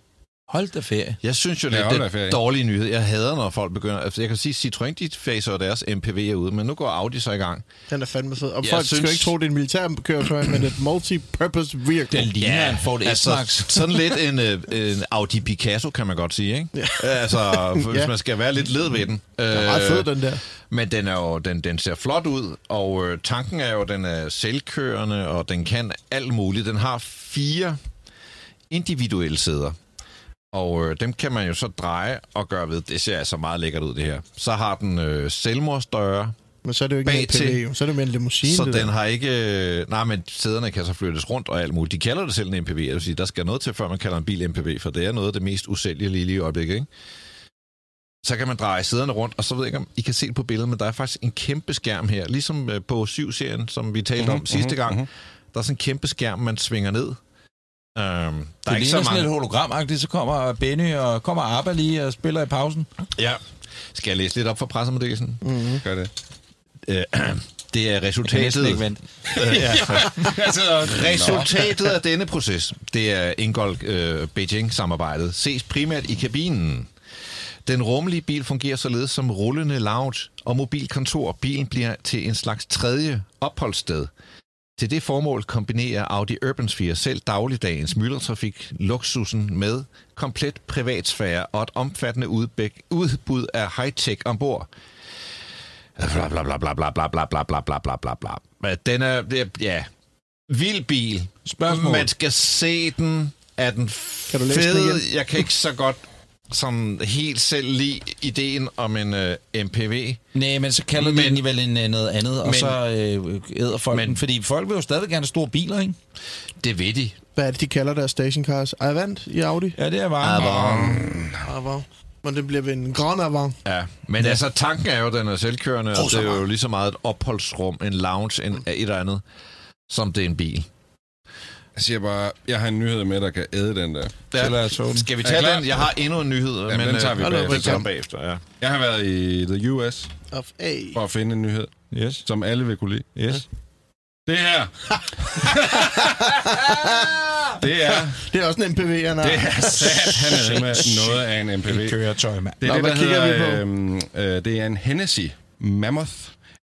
Hold da ferie.
Jeg synes jo
Ja,
det er
ferie.
en dårlig nyhed. Jeg hader, når folk begynder... Altså, jeg kan sige, Citroën, de facer deres MPV ud, men nu går Audi så i gang.
Den er fandme fed. Og
Jeg
folk synes... skal ikke tro, det er en militærkøretøj, men et multi-purpose vehicle.
Den ligner en Ford S-Max.
altså, *laughs* sådan lidt en, øh, en Audi Picasso, kan man godt sige, ikke?
Ja.
Altså, *laughs* hvis
Ja.
man skal være lidt led ved den.
Den er meget fed, den der.
Men den, er jo, den, den ser flot ud, og øh, tanken er jo, at den er selvkørende, og den kan alt muligt. Den har fire individuelle sæder, og øh, dem kan man jo så dreje og gøre ved. Det ser altså meget lækkert ud, det her. Så har den øh, selvmordsdøre,
Men så er det jo ikke en
Bag til.
MPV, så er det mere en limousine.
så
det
den
der.
har ikke... øh, Nej, men sæderne kan så flyttes rundt og alt muligt. De kalder det selv en MPV. Jeg vil sige, der skal noget til, før man kalder en bil MPV, for det er noget af det mest usælgelige lige i øjeblikket, ikke? Så kan man dreje sæderne rundt, og så ved jeg ikke, om I kan se det på billedet, men der er faktisk en kæmpe skærm her, ligesom øh, på 7-serien, som vi talte om sidste gang.
mhm.
Der er sådan en kæmpe skærm, man svinger ned. Øhm, der er
Det
ikke
ligner
så
sådan
mange...
lidt hologramagtigt, så kommer Benny og kommer Abba lige og spiller i pausen.
Ja. Skal jeg læse lidt op for pressemeddelelsen?
Mhm.
Gør det.
Øh, *clears throat* det er
Jeg
resultatet...
ikke vente. *laughs* *laughs*
ja.
Altså,
Resultatet af denne proces, det er Ingold øh, Beijing-samarbejdet, ses primært i kabinen. Den rummelige bil fungerer således som rullende lounge og mobilkontor. Bilen bliver til en slags tredje opholdssted. Til det formål kombinerer Audi Urban Sphere selv dagligdagens myldretrafik, luksusen med komplet privatsfære og et omfattende udbæk, udbud af high-tech ombord. Bla bla bla bla bla bla bla bla bla bla bla bla bla. Den er, er ja, vild bil.
Spørgsmål.
Man skal se den. Er den
Kan du læse den
fed?
igen?
Jeg kan ikke så godt sådan helt selv lide ideen om en uh, MPV.
Nej, men så kalder
Men-
men, de vel en, øh, noget andet, og
Men-
så øh, æder folk
Men-
men, Fordi folk vil jo stadig gerne have store biler, ikke?
Det ved de.
Hvad er det, de kalder deres stationcars? Avant i Audi?
Ja, det er varmt.
Avant. Men det bliver ved en Grand Avant.
Ja, men ja. altså tanken er jo, at den er selvkørende, og det er jo lige så meget et opholdsrum, en lounge, en, et eller andet, som det er en bil.
Jeg siger bare, jeg har en nyhed med, der kan æde den der.
Ja.
Tog den.
Skal vi tage den? Jeg har endnu en nyhed,
Jamen,
men
den tager vi
øh,
bagefter.
den tager vi bagefter. Ja.
Jeg har været i the US
Of A.
for at finde en nyhed,
Yes,
som alle vil kunne lide.
yes.
Det her. *laughs* det er,
Det er også en MPV, han har.
det er sat, han er med noget af en MPV.
Det køretøj, mand.
Det er
Nå,
det, der hedder,
vi
øhm, øh, det er en Hennessy Mammoth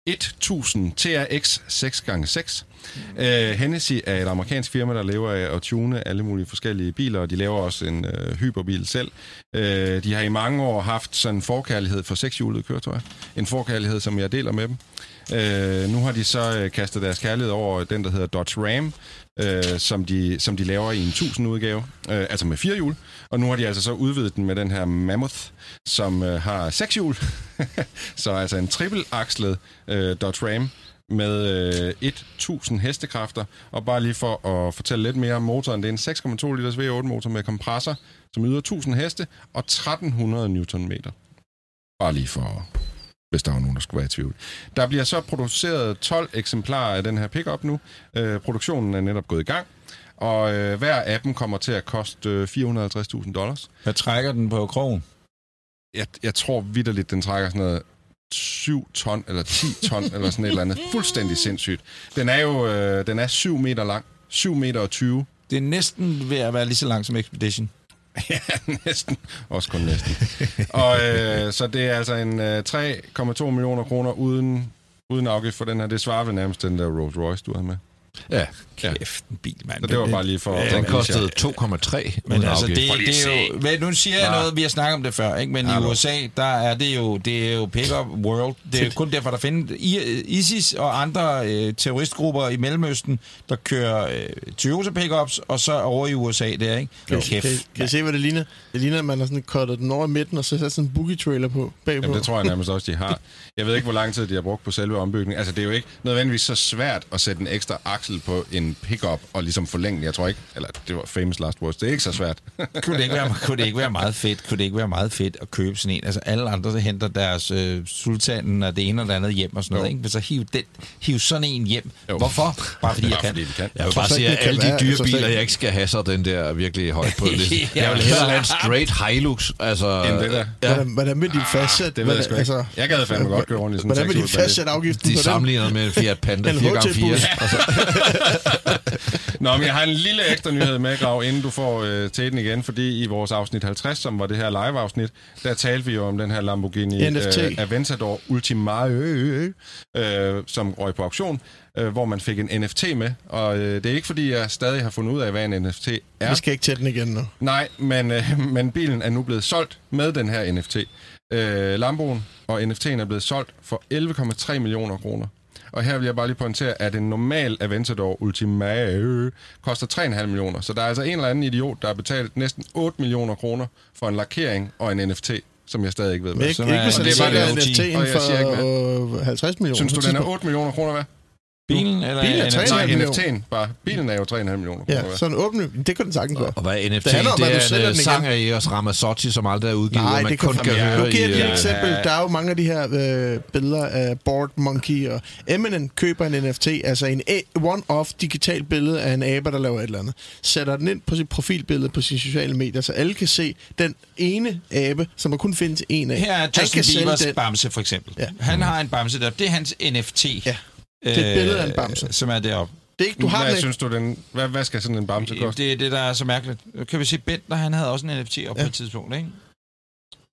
1000 TRX 6x6. Øh, Hennessy er et amerikansk firma, der lever af at tune alle mulige forskellige biler, og de laver også en øh, hyperbil selv. Øh, de har i mange år haft sådan en forkærlighed for sekshjulede køretøjer. En forkærlighed, som jeg deler med dem. Øh, nu har de så øh, kastet deres kærlighed over den, der hedder Dodge Ram, øh, som, de, som de laver i en 1000 udgave, øh, altså med fire hjul. Og nu har de altså så udvidet den med den her Mammoth, som øh, har seks hjul. *laughs* så altså en trippelakslet øh, Dodge Ram med øh, 1000 hestekræfter. Og bare lige for at fortælle lidt mere om motoren, det er en 6,2 liters V8-motor med kompressor, som yder 1000 heste og 1300 Nm. Bare lige for hvis der var nogen, der skulle være i tvivl. Der bliver så produceret 12 eksemplarer af den her pickup nu. Øh, produktionen er netop gået i gang, og øh, hver af dem kommer til at koste øh, 450.000 dollars.
Hvad trækker den på krogen?
Jeg, jeg tror vidderligt, den trækker sådan noget 7 ton eller 10 ton eller sådan et eller andet. Fuldstændig sindssygt. Den er jo øh, den er 7 meter lang. 7 meter og 20.
Det er næsten ved at være lige så lang som Expedition. *laughs*
Ja, næsten. Også kun næsten. og øh, så det er altså en øh, 3,2 millioner kroner uden, uden afgift for den her. Det svarer vel nærmest den der Rolls Royce, du havde med.
Ja,
Kæft, en bil, mand.
Så det var bare lige for...
den kostede 2,3
Men altså, det, det er jo... Men nu siger jeg
Ja.
noget, vi har snakket om det før, ikke? Men i
Hallo.
USA, der er det jo, det er jo pick-up world. Det er jo kun derfor, der findes I- ISIS og andre øh, terroristgrupper i Mellemøsten, der kører øh, Toyota pickups, og så over i USA der, ikke?
Kan,
Kæft,
kan, kan I se, hvad det ligner? Det ligner, at man har sådan cuttet den over i midten, og så sat sådan en boogie-trailer på bagpå.
Jamen, det tror jeg nærmest også, de har. Jeg ved ikke, hvor lang tid de har brugt på selve ombygningen. Altså, det er jo ikke nødvendigvis så svært at sætte en ekstra aksel på en pickup og ligesom forlænge den. Jeg tror ikke, eller det var famous last words, det er ikke så svært. *laughs*
kunne, det ikke være, kunne det ikke være meget fedt? Kunne det ikke være meget fedt at købe sådan en? Altså alle andre, der henter deres øh, sultanen og det ene og det andet hjem og sådan noget,
Jo.
ikke? Men så hiv, den, hiv sådan en hjem.
Jo.
Hvorfor? Bare fordi jeg
Bare
kan.
fordi de kan.
Jeg vil bare sige,
ikke,
at
det
alle de dyre biler, jeg ikke skal have, så den der virkelig højt på listen.
Ja,
Jeg vil hellere have en straight Hilux. Altså,
End det der.
Ja,
Hvordan, hvordan vil de fastsætte...
Det ved jeg
altså,
sgu ikke. Jeg gad fandme godt køre rundt i sådan en
Hvordan vil de fastsætte afgiften
de
på den?
sammenligner med en Fiat Panda
En
4x4. *laughs*
Nå, men jeg har en lille ekstra nyhed med, Grav, inden du får øh, til den igen, fordi i vores afsnit 50, som var det her live-afsnit, der talte vi jo om den her Lamborghini
NFT.
Øh, Aventador Ultimae, øh, som røg på auktion, øh, hvor man fik en NFT med. Og øh, det er ikke, fordi jeg stadig har fundet ud af, hvad en NFT er.
Vi skal ikke tage den igen nu.
Nej, men, øh, men bilen er nu blevet solgt med den her NFT. Øh, Lamboen og NFT'en er blevet solgt for 11,3 millioner kroner. Og her vil jeg bare lige pointere, at en normal Aventador Ultimae koster 3,5 millioner. Så der er altså en eller anden idiot, der har betalt næsten 8 millioner kroner for en lakering og en NFT, som jeg stadig ikke ved, hvad.
ikke,
Som
ikke
er-
hvis
og
han
det er bare
jeg siger ikke
for øh, 50 millioner.
Synes du, den er
tidspunkt.
8 millioner kroner værd?
Bilen eller
Bilen er
en-
3,5
Nej,
millioner.
NFT'en bare. Bilen er jo 3,5 millioner
Ja,
værd.
sådan åbne. Det kan den sagtens gøre.
og hvad er NFT?
Det handler om,
det er
sælger
en
den
øh, sang af Eros Ramazzotti, som aldrig er udgivet,
Nej,
og man
det
kun
kan
høre
Nu giver jeg et
øh,
eksempel. Der er jo mange af de her øh, billeder af Board Monkey, og Eminem køber en NFT, altså en one-off digital billede af en abe, der laver et eller andet. Sætter den ind på sit profilbillede på sine sociale medier, så alle kan se den ene abe, som der kun findes en af.
Her er Justin Biebers bamse, for eksempel.
Ja.
Han har en bamse der. Det er hans NFT.
Ja. Det er et billede af en bamse.
Som er deroppe.
Det er ikke, du har
hvad
den
synes du, den, hvad, hvad skal sådan en bamse koste?
Det er det, der er så mærkeligt. Kan vi se, Bentner, han havde også en NFT op
Ja.
på et tidspunkt, ikke?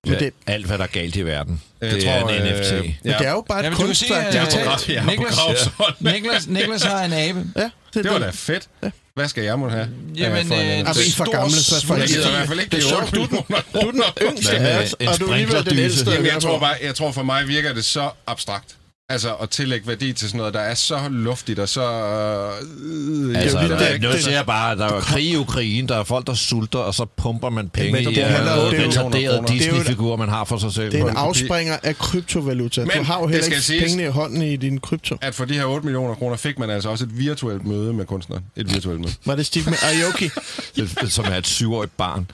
Men
Ja,
det,
alt, hvad der er galt i verden.
Jeg
Det er en NFT.
men det er jo bare
Ja,
et kunstværk.
at-
de har
Ja,
talt.
ja.
Jeg er
Niklas-. *laughs* Niklas, Niklas har en abe.
Ja, det,
Det var da fedt. Hvad skal jeg må have?
Jamen,
øh, for
øh?
Altså, I er for gamle, så får I
Jeg gider i hvert fald ikke
Det er
de
sjovt,
8
du er Du er den yngste af os, og du er alligevel den ældste.
Jamen, jeg tror, bare, jeg tror for mig virker det så abstrakt. Altså at tillægge værdi til sådan noget, der er så luftigt og så... Øh,
Altså,
jo
der,
det.
nu ser jeg bare, der er krig i Ukraine, der er folk, der sulter, og så pumper man penge
Men
i
det jo-
retarderede
er
Disney-figurer, man har for sig selv.
Det er en afspringer af kryptovaluta.
Men
du har jo heller ikke
siges-
pengene i hånden i din krypto.
At for de her 8 millioner kroner fik man altså også et virtuelt møde med kunstneren. Et virtuelt møde.
Var det Steve med Aoki? *laughs*
Som er et syvårigt barn.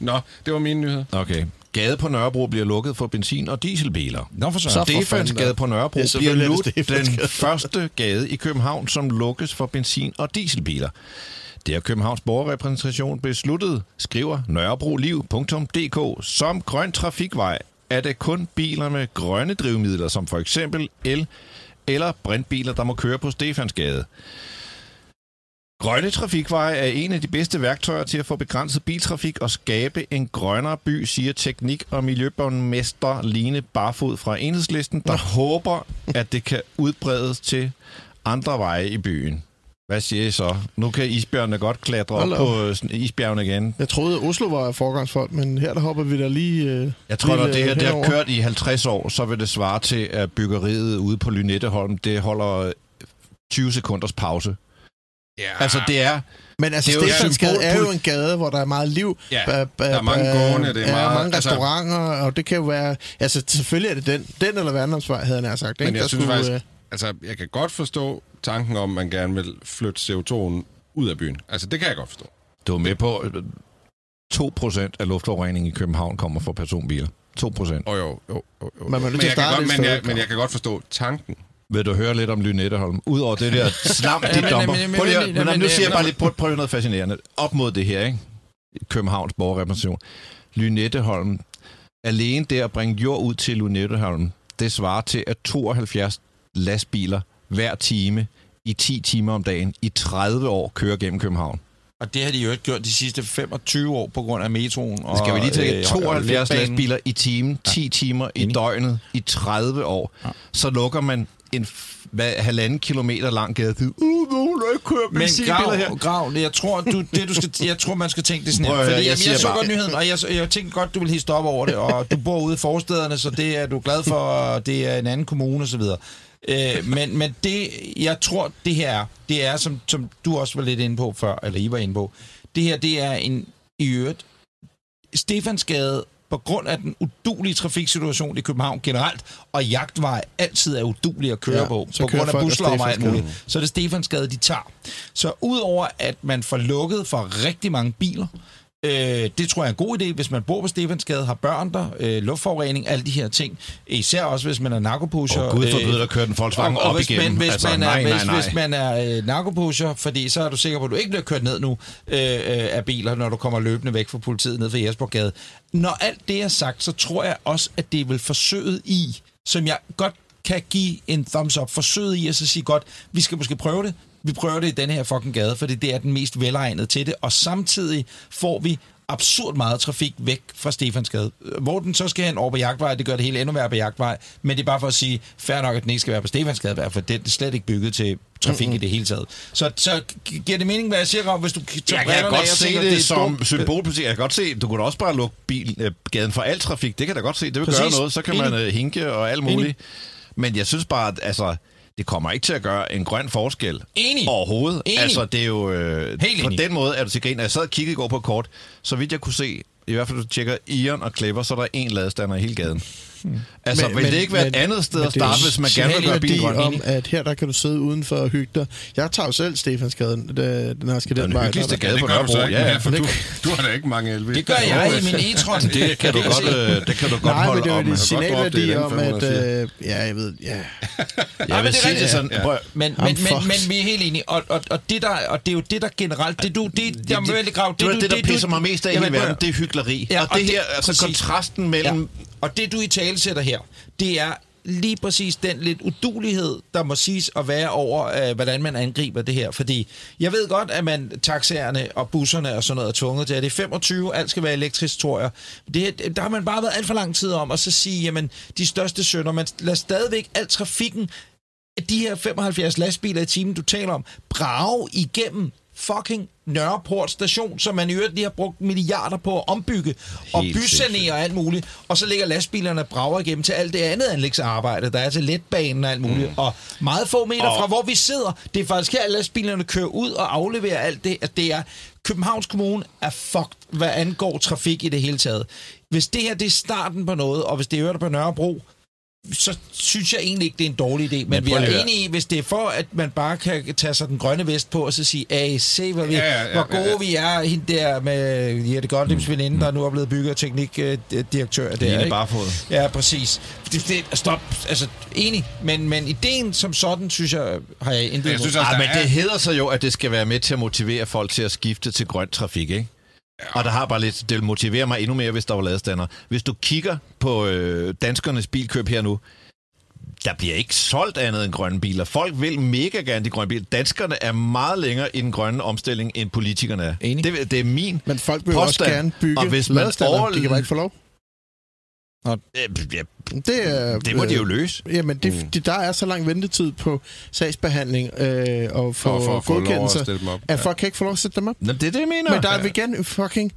Nå, det var mine nyheder.
Okay. Gade på Nørrebro bliver lukket for benzin- og dieselbiler.
Nå for
Så
Stefans. Gade på Nørrebro
Ja,
bliver
er
nu den *laughs* første gade i København, som lukkes for benzin- og dieselbiler. Det har Københavns borgerrepræsentation besluttet, skriver nørrebroliv.dk. Som grøn trafikvej er det kun biler med grønne drivmidler, som for eksempel el eller brintbiler, der må køre på Stefansgade. Grønne trafikveje er en af de bedste værktøjer til at få begrænset biltrafik og skabe en grønnere by, siger teknik- og miljøborgmester Line Barfod fra Enhedslisten, der håber, at det kan udbredes til andre veje i byen. Hvad siger I så? Nu kan isbjørnene godt klatre op
Hold da
på øh, isbjergene igen.
Jeg troede, Oslo var forgangsfolk, men her der hopper vi da lige... Øh,
Jeg tror, at det her
øh,
det har kørt i 50 år, så vil det svare til, at byggeriet ude på Lynetteholm, det holder øh, 20 sekunders pause.
Ja,
Altså, det er...
Men altså,
Det er
Stefansgade er jo en gade, hvor der er meget liv.
Ja,
Ba- ba-
der er mange gående, det er
ja,
meget-
mange
altså-
restauranter, og det kan jo være... Altså, selvfølgelig er det den, den eller Værndomsvej, havde jeg nær sagt.
Men
ikke?
jeg
Der
synes
skulle,
faktisk,
øh,
altså, jeg kan godt forstå tanken om, at man gerne vil flytte CO2'en ud af byen. Altså, det kan jeg godt forstå.
Du er med på... øh, 2% af luftforureningen i København kommer fra personbiler. 2%.
Oh, jo, jo, jo, jo.
Man er
men,
at
jeg godt, men, jeg, men jeg kan godt forstå tanken.
Vil du høre lidt om Lynetteholm? Udover det der *laughs* slam, de
Ja, men-
Prøv lige, at- nu siger jeg bare lige, prøv, prøv noget fascinerende. Op mod det her, ikke? Københavns borgerrepræsentation. Lynetteholm. Alene det at bringe jord ud til Lynetteholm, det svarer til, at 72 lastbiler hver time i 10 timer om dagen i 30 år kører gennem København.
Og det har de jo ikke gjort de sidste 25 år på grund af metroen. Og,
Skal vi lige tænke
øh, og
72
letbanen.
lastbiler i timen, 10 timer i døgnet i 30 år. Så lukker man en hvad, halvanden kilometer lang gade. Uh, nogen der ikke kører
Men
benzinbiler her.
grav, grav, jeg tror, du, det, du skal, jeg tror, man skal tænke det sådan
Prøv
her.
høre,
Fordi
jeg
jeg,
siger
jeg så
bare-
godt nyheden, og jeg, jeg tænkte godt, du vil hisse op over det, og du bor ude i forstederne, så det er du glad for, og det er en anden kommune osv. Øh, men, men det, jeg tror, det her er, det er, som, som du også var lidt inde på før, eller I var inde på, det her, det er en, i øvrigt, Stefansgade, på grund af den udulige trafiksituation i København generelt, og jagtvej altid er udulig at køre
Ja,
på, på grund af buslommer og alt muligt, så er det Stefansgade, de tager. Så udover at man får lukket for rigtig mange biler, øh, det tror jeg er en god idé, hvis man bor på Stefansgade, har børn der, øh, luftforurening, alle de her ting. Især også, hvis man er narkopusher.
Og Gud forbyder at køre den Volkswagen
og, og
op
hvis
igennem.
Man, hvis,
Altså,
man er,
nej, nej,
hvis,
nej.
hvis man er øh, narkopusher, fordi så er du sikker på, at du ikke bliver kørt ned nu øh, øh, af biler, når du kommer løbende væk fra politiet ned fra Jespergade. Når alt det er sagt, så tror jeg også, at det er vel forsøget i, som jeg godt kan give en thumbs up, forsøget i at så sige godt, vi skal måske prøve det, vi prøver det i den her fucking gade, fordi det er den mest velegnede til det, og samtidig får vi absurd meget trafik væk fra Stefansgade. Hvor den så skal hen over på Jagtvej, det gør det hele endnu værre på Jagtvej, men det er bare for at sige, fair nok, at den ikke skal være på Stefansgade, for det er slet ikke bygget til trafik mm-hmm. i det hele taget. Så, så gi- giver det mening, hvad jeg siger, Rav, hvis du tager
Jeg kan
af
godt
og
se
tænker,
det,
er
som symbolpolitik. Jeg kan godt se, du kunne da også bare lukke bil, øh, gaden for al trafik. Det kan da godt se. Det vil
Præcis.
gøre noget. Så kan
Enig.
man øh, hinke og alt
Enig.
muligt. Men jeg synes bare, at altså, det kommer ikke til at gøre en grøn forskel.
Enig.
Overhovedet.
Enig.
Altså, det er jo... Øh,
Helt
på
enig.
den måde er du til grin. Jeg sad og kiggede i går på kort. Så vidt jeg kunne se, i hvert fald du tjekker Ion og Clever, så er der en ladestander i hele gaden. Altså, men, vil det ikke være et andet sted at
er jo
starte, hvis man gerne vil gøre
signalværdi
bilen grøn?
om, at her der kan du sidde udenfor og hygge dig. Jeg tager jo selv Stefansgaden, den her skal
Det er
den
den
vej.
hyggeligste
der-
gade på Nørrebro. Ja, ja.
for du, du har da ikke mange elbiler.
Det gør jeg i min e-tron. *laughs*
Det kan du godt, øh, det kan du godt
Nej, men
holde
det er
op
jo
i
signalværdi
den
om, at...
504.
Øh, ja, jeg ved, ja.
Jeg
men
vil
det er
sige det
rigtigt.
sådan...
Men, men, men, men vi er helt enige, og, og, og, det der, og det er jo det, der generelt, det du, det, det, der
det,
det, grav,
det, det, det, der
du-
pisser mig mest af i hele verden, det er hyggeleri.
Ja,
og,
og
det
det-
her, altså
præcis.
kontrasten mellem...
Ja. Og det, du i tale sætter her, det er lige præcis den lidt udulighed, der må siges at være over, øh, hvordan man angriber det her. Fordi jeg ved godt, at man taxaerne og busserne og sådan noget er tvunget til, at det er 25, alt skal være elektrisk, tror jeg. Det, der har man bare været alt for lang tid om at så sige, jamen, de største sønder, man lader stadigvæk al trafikken de her 75 lastbiler i timen, du taler om, brage igennem fucking Nørreport station, som man i øvrigt lige har brugt milliarder på at ombygge og
Helt
bysanere og alt muligt. Og så ligger lastbilerne og brager igennem til alt det andet anlægsarbejde, der er til letbanen og alt muligt. Mm. Og meget få meter
Og-
fra, hvor vi sidder, det er faktisk her, at lastbilerne kører ud og afleverer alt det. At det er Københavns Kommune er fucked, hvad angår trafik i det hele taget. Hvis det her det er starten på noget, og hvis det er øvrigt på Nørrebro, så synes jeg egentlig ikke, det er en dårlig idé. Men, men vi er enige i, hvis det er for, at man bare kan tage sig den grønne vest på, og så sige, hey, se, hvor, vi,
Ja, ja, ja,
hvor gode
ja, ja.
vi er. Hende der med Jette Goldlims veninde, der nu er blevet bygget teknikdirektør. Der,
Line
ikke?
Barfod.
Ja, præcis. Det, det, stop. Altså, enig. Men, men ideen som sådan, synes jeg, har jeg intet
Jeg synes også, der
men det
er...
hedder sig jo, at det skal være med til at motivere folk til at skifte til grøn trafik, ikke? Og der har bare lidt, det vil motivere mig endnu mere, hvis der var ladestander. Hvis du kigger på øh, danskernes bilkøb her nu, der bliver ikke solgt andet end grønne biler. Folk vil mega gerne de grønne biler. Danskerne er meget længere i den grønne omstilling, end politikerne er.
Enig.
Det, det er min
Men folk vil jo også
påstand.
gerne bygge
Og hvis man
ladestander.
overl-
De kan bare ikke få lov.
Øh, ja,
Det,
det må de jo løse.
Jamen, det, mm. det, der er så lang ventetid på sagsbehandling øh, og
For,
for,
for at at
godkendelser,
op.
at folk kan ikke få lov at sætte dem op.
Nå, det er det, jeg mener.
Men der er vi igen fucking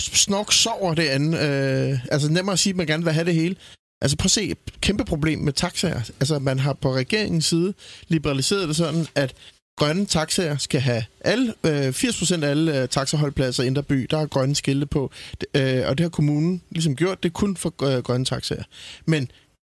snork sover det andet. Øh, altså nemmere at sige, at man gerne vil have det hele. Altså prøv at se, et kæmpe problem med taxaer. Altså man har på regeringens side liberaliseret det sådan, at grønne taxaer skal have alle, øh, 80% af alle øh, taxaholdpladser i Indre By, der er grønne skilte på. Øh, og det har kommunen ligesom gjort, det er kun for øh, grønne taxaer. Men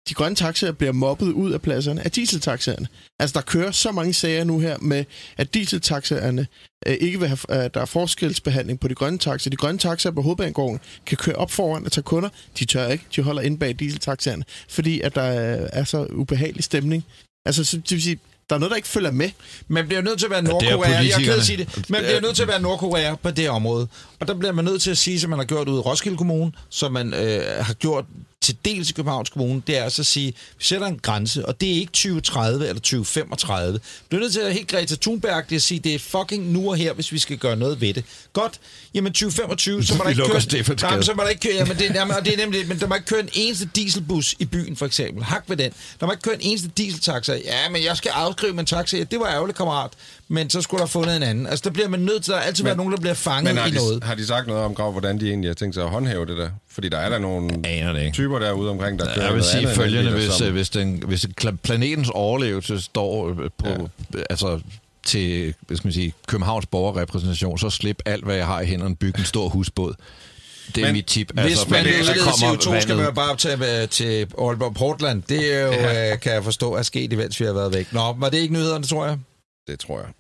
de grønne taxaer bliver mobbet ud af pladserne af dieseltaxaerne. Altså, der kører så mange sager nu her med, at dieseltaxaerne øh, ikke vil have, øh, der er forskelsbehandling på de grønne taxaer. De grønne taxaer på hovedbanegården kan køre op foran og tage kunder. De tør ikke. De holder inde bag dieseltaxaerne, fordi at der er, er så ubehagelig stemning. Altså, så, det vil sige, der er noget, der ikke følger med.
Man bliver nødt til at være Nordkorea. Jeg er ked at sige det. Man bliver nødt til at være Nordkorea på det område. Og der bliver man nødt til at sige, som man har gjort ude i Roskilde Kommune, som man øh, har gjort til dels i Københavns Kommune, det er altså at sige, vi sætter en grænse, og det er ikke 2030 eller 2035. Vi bliver nødt til at helt Greta Thunberg at sige, det er fucking nu og her, hvis vi skal gøre noget ved det. Godt, jamen 2025, *laughs* så må der ikke køre... Jamen, så må der ikke køre, jamen, det, jamen, det er nemlig men der må ikke køre en eneste dieselbus i byen, for eksempel. Hak ved den. Der må ikke køre en eneste dieseltaxa. Ja, men jeg skal afskrive min taxa. Ja, det var ærgerligt, kammerat. Men så skulle der fundet en anden. Altså, der bliver man nødt til, er altid være nogen, der bliver fanget
Men
i noget.
de, har de sagt noget om, hvordan de egentlig har tænkt sig at håndhæve det der? Fordi der er der nogle typer derude omkring, der kører
Jeg vil
noget
sige følgende, hvis, øh, hvis, den, hvis planetens overlevelse står øh, på, ja. altså til hvad skal man sige, Københavns borgerrepræsentation, så slip alt, hvad jeg har i hænderne, bygge en stor husbåd. Det er
Men
mit tip.
Hvis
altså,
man
men
vil
så
udlede
kommer
CO2, skal man
vandet.
bare tage øh, til Aalborg Portland. Det er jo, ja. øh, kan jeg forstå, er sket, imens vi har været væk. Nå, var det ikke nyhederne, tror jeg?
Det tror jeg.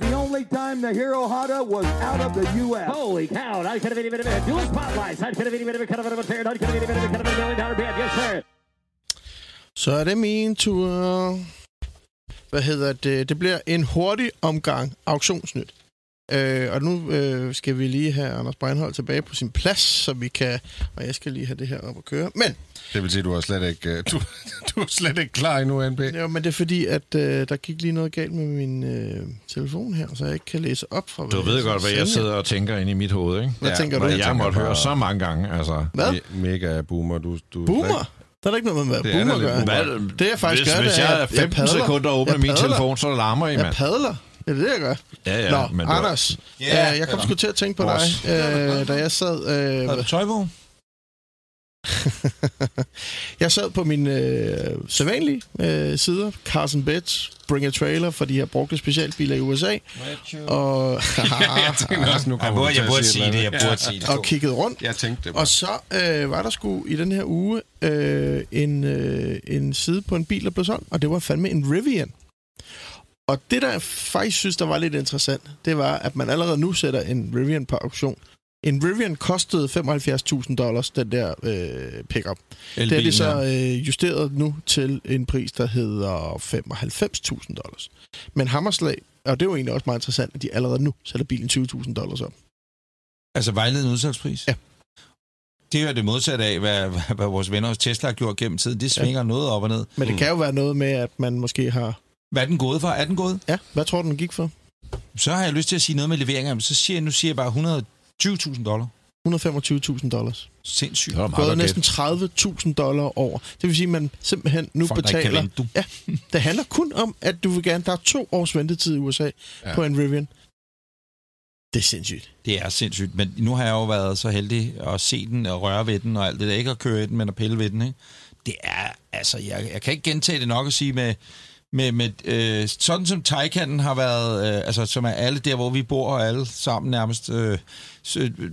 The only time the Hero Honda was out of the U.S.
Holy cow, I could have any minute dual spotlights. I could have any minute kind of a fair, I could have any minute kind of a million dollar band. Yes, sir.
Så er det min tur. Hvad hedder det? Det bliver en hurtig omgang auktionsnyt. Øh, og nu øh, skal vi lige have Anders Breinholt tilbage på sin plads, så vi kan... Og jeg skal lige have det her op at køre. Men,
Det vil sige, at du er slet ikke, øh, du, *laughs* du er slet ikke klar endnu, NP.
ja, men det er fordi, at øh, der gik lige noget galt med min øh, telefon her, så jeg ikke kan læse op fra...
Du ved godt, hvad jeg sidder og tænker inde i mit hoved, ikke?
Hvad
Ja,
tænker
Hvad
du?
jeg,
tænker
måtte høre så mange gange, altså.
Hvad?
Me- mega boomer. Du, du
Boomer? Der er da ikke noget med, hvad
er
boomer gør.
Hvad,
Det er faktisk
hvis,
gør,
hvis
det er,
jeg er
jeg
15
padler.
sekunder og åbner
Jeg
min telefon, så larmer I,
Jeg
mand.
padler. Ja, det er det, jeg gør.
Ja, ja,
Nå,
men det var-
Anders,
Ja,
øh, jeg kom sgu til at tænke på dig, øh, da jeg sad... Øh,
Har du tøj på? *laughs*
jeg sad på mine øh, sædvanlige øh, sider, Carson Betts, Bring a Trailer for de her brugte specialbiler i USA, og, *laughs* *laughs*
jeg tænkte også, nu
Jeg burde, jeg
sige
sige
et
det, jeg burde sige det.
og kiggede rundt.
Jeg tænkte det
Og så øh, var der sgu i den her uge øh, en, øh, en side på en bil, der blev solgt, og det var fandme en Rivian. Og det, der jeg faktisk synes, der var lidt interessant, det var, at man allerede nu sætter en Rivian på auktion. En Rivian kostede 75.000 dollars, den der øh, pickup. Det er det så øh, justeret nu til en pris, der hedder 95.000 dollars. Men Hammerslag, og det er jo egentlig også meget interessant, at de allerede nu sætter bilen 20.000 dollars op.
Altså vejledende udsalgspris?
Ja.
Det er jo det modsatte af, hvad, hvad, hvad vores venner hos Tesla har gjort gennem tiden. Det svinger ja. noget op og ned.
Men det kan jo være noget med, at man måske har...
Hvad er den gået for? Er den gået?
Ja, hvad tror du, den gik for?
Så har jeg lyst til at sige noget med leveringer, men så siger jeg, nu siger jeg bare 120.000 dollar.
125.000 dollars.
Sindssygt.
Det var
Gået
godt
næsten
gæt.
30.000 dollar over. Det vil sige, at man simpelthen nu
Folk, der ikke kan
betaler...
vente, du.
Ja, det handler kun om, at du vil gerne... Der er to års ventetid i USA. Ja. på en Rivian. Det er sindssygt.
Det er sindssygt, men nu har jeg jo været så heldig at se den og røre ved den og alt det der. Ikke at køre i den, men at pille ved den. Ikke? Det er, altså, jeg, jeg kan ikke gentage det nok at sige med, med, med øh, sådan som Taycanen har været, øh, altså som er alle der, hvor vi bor, og alle sammen nærmest øh,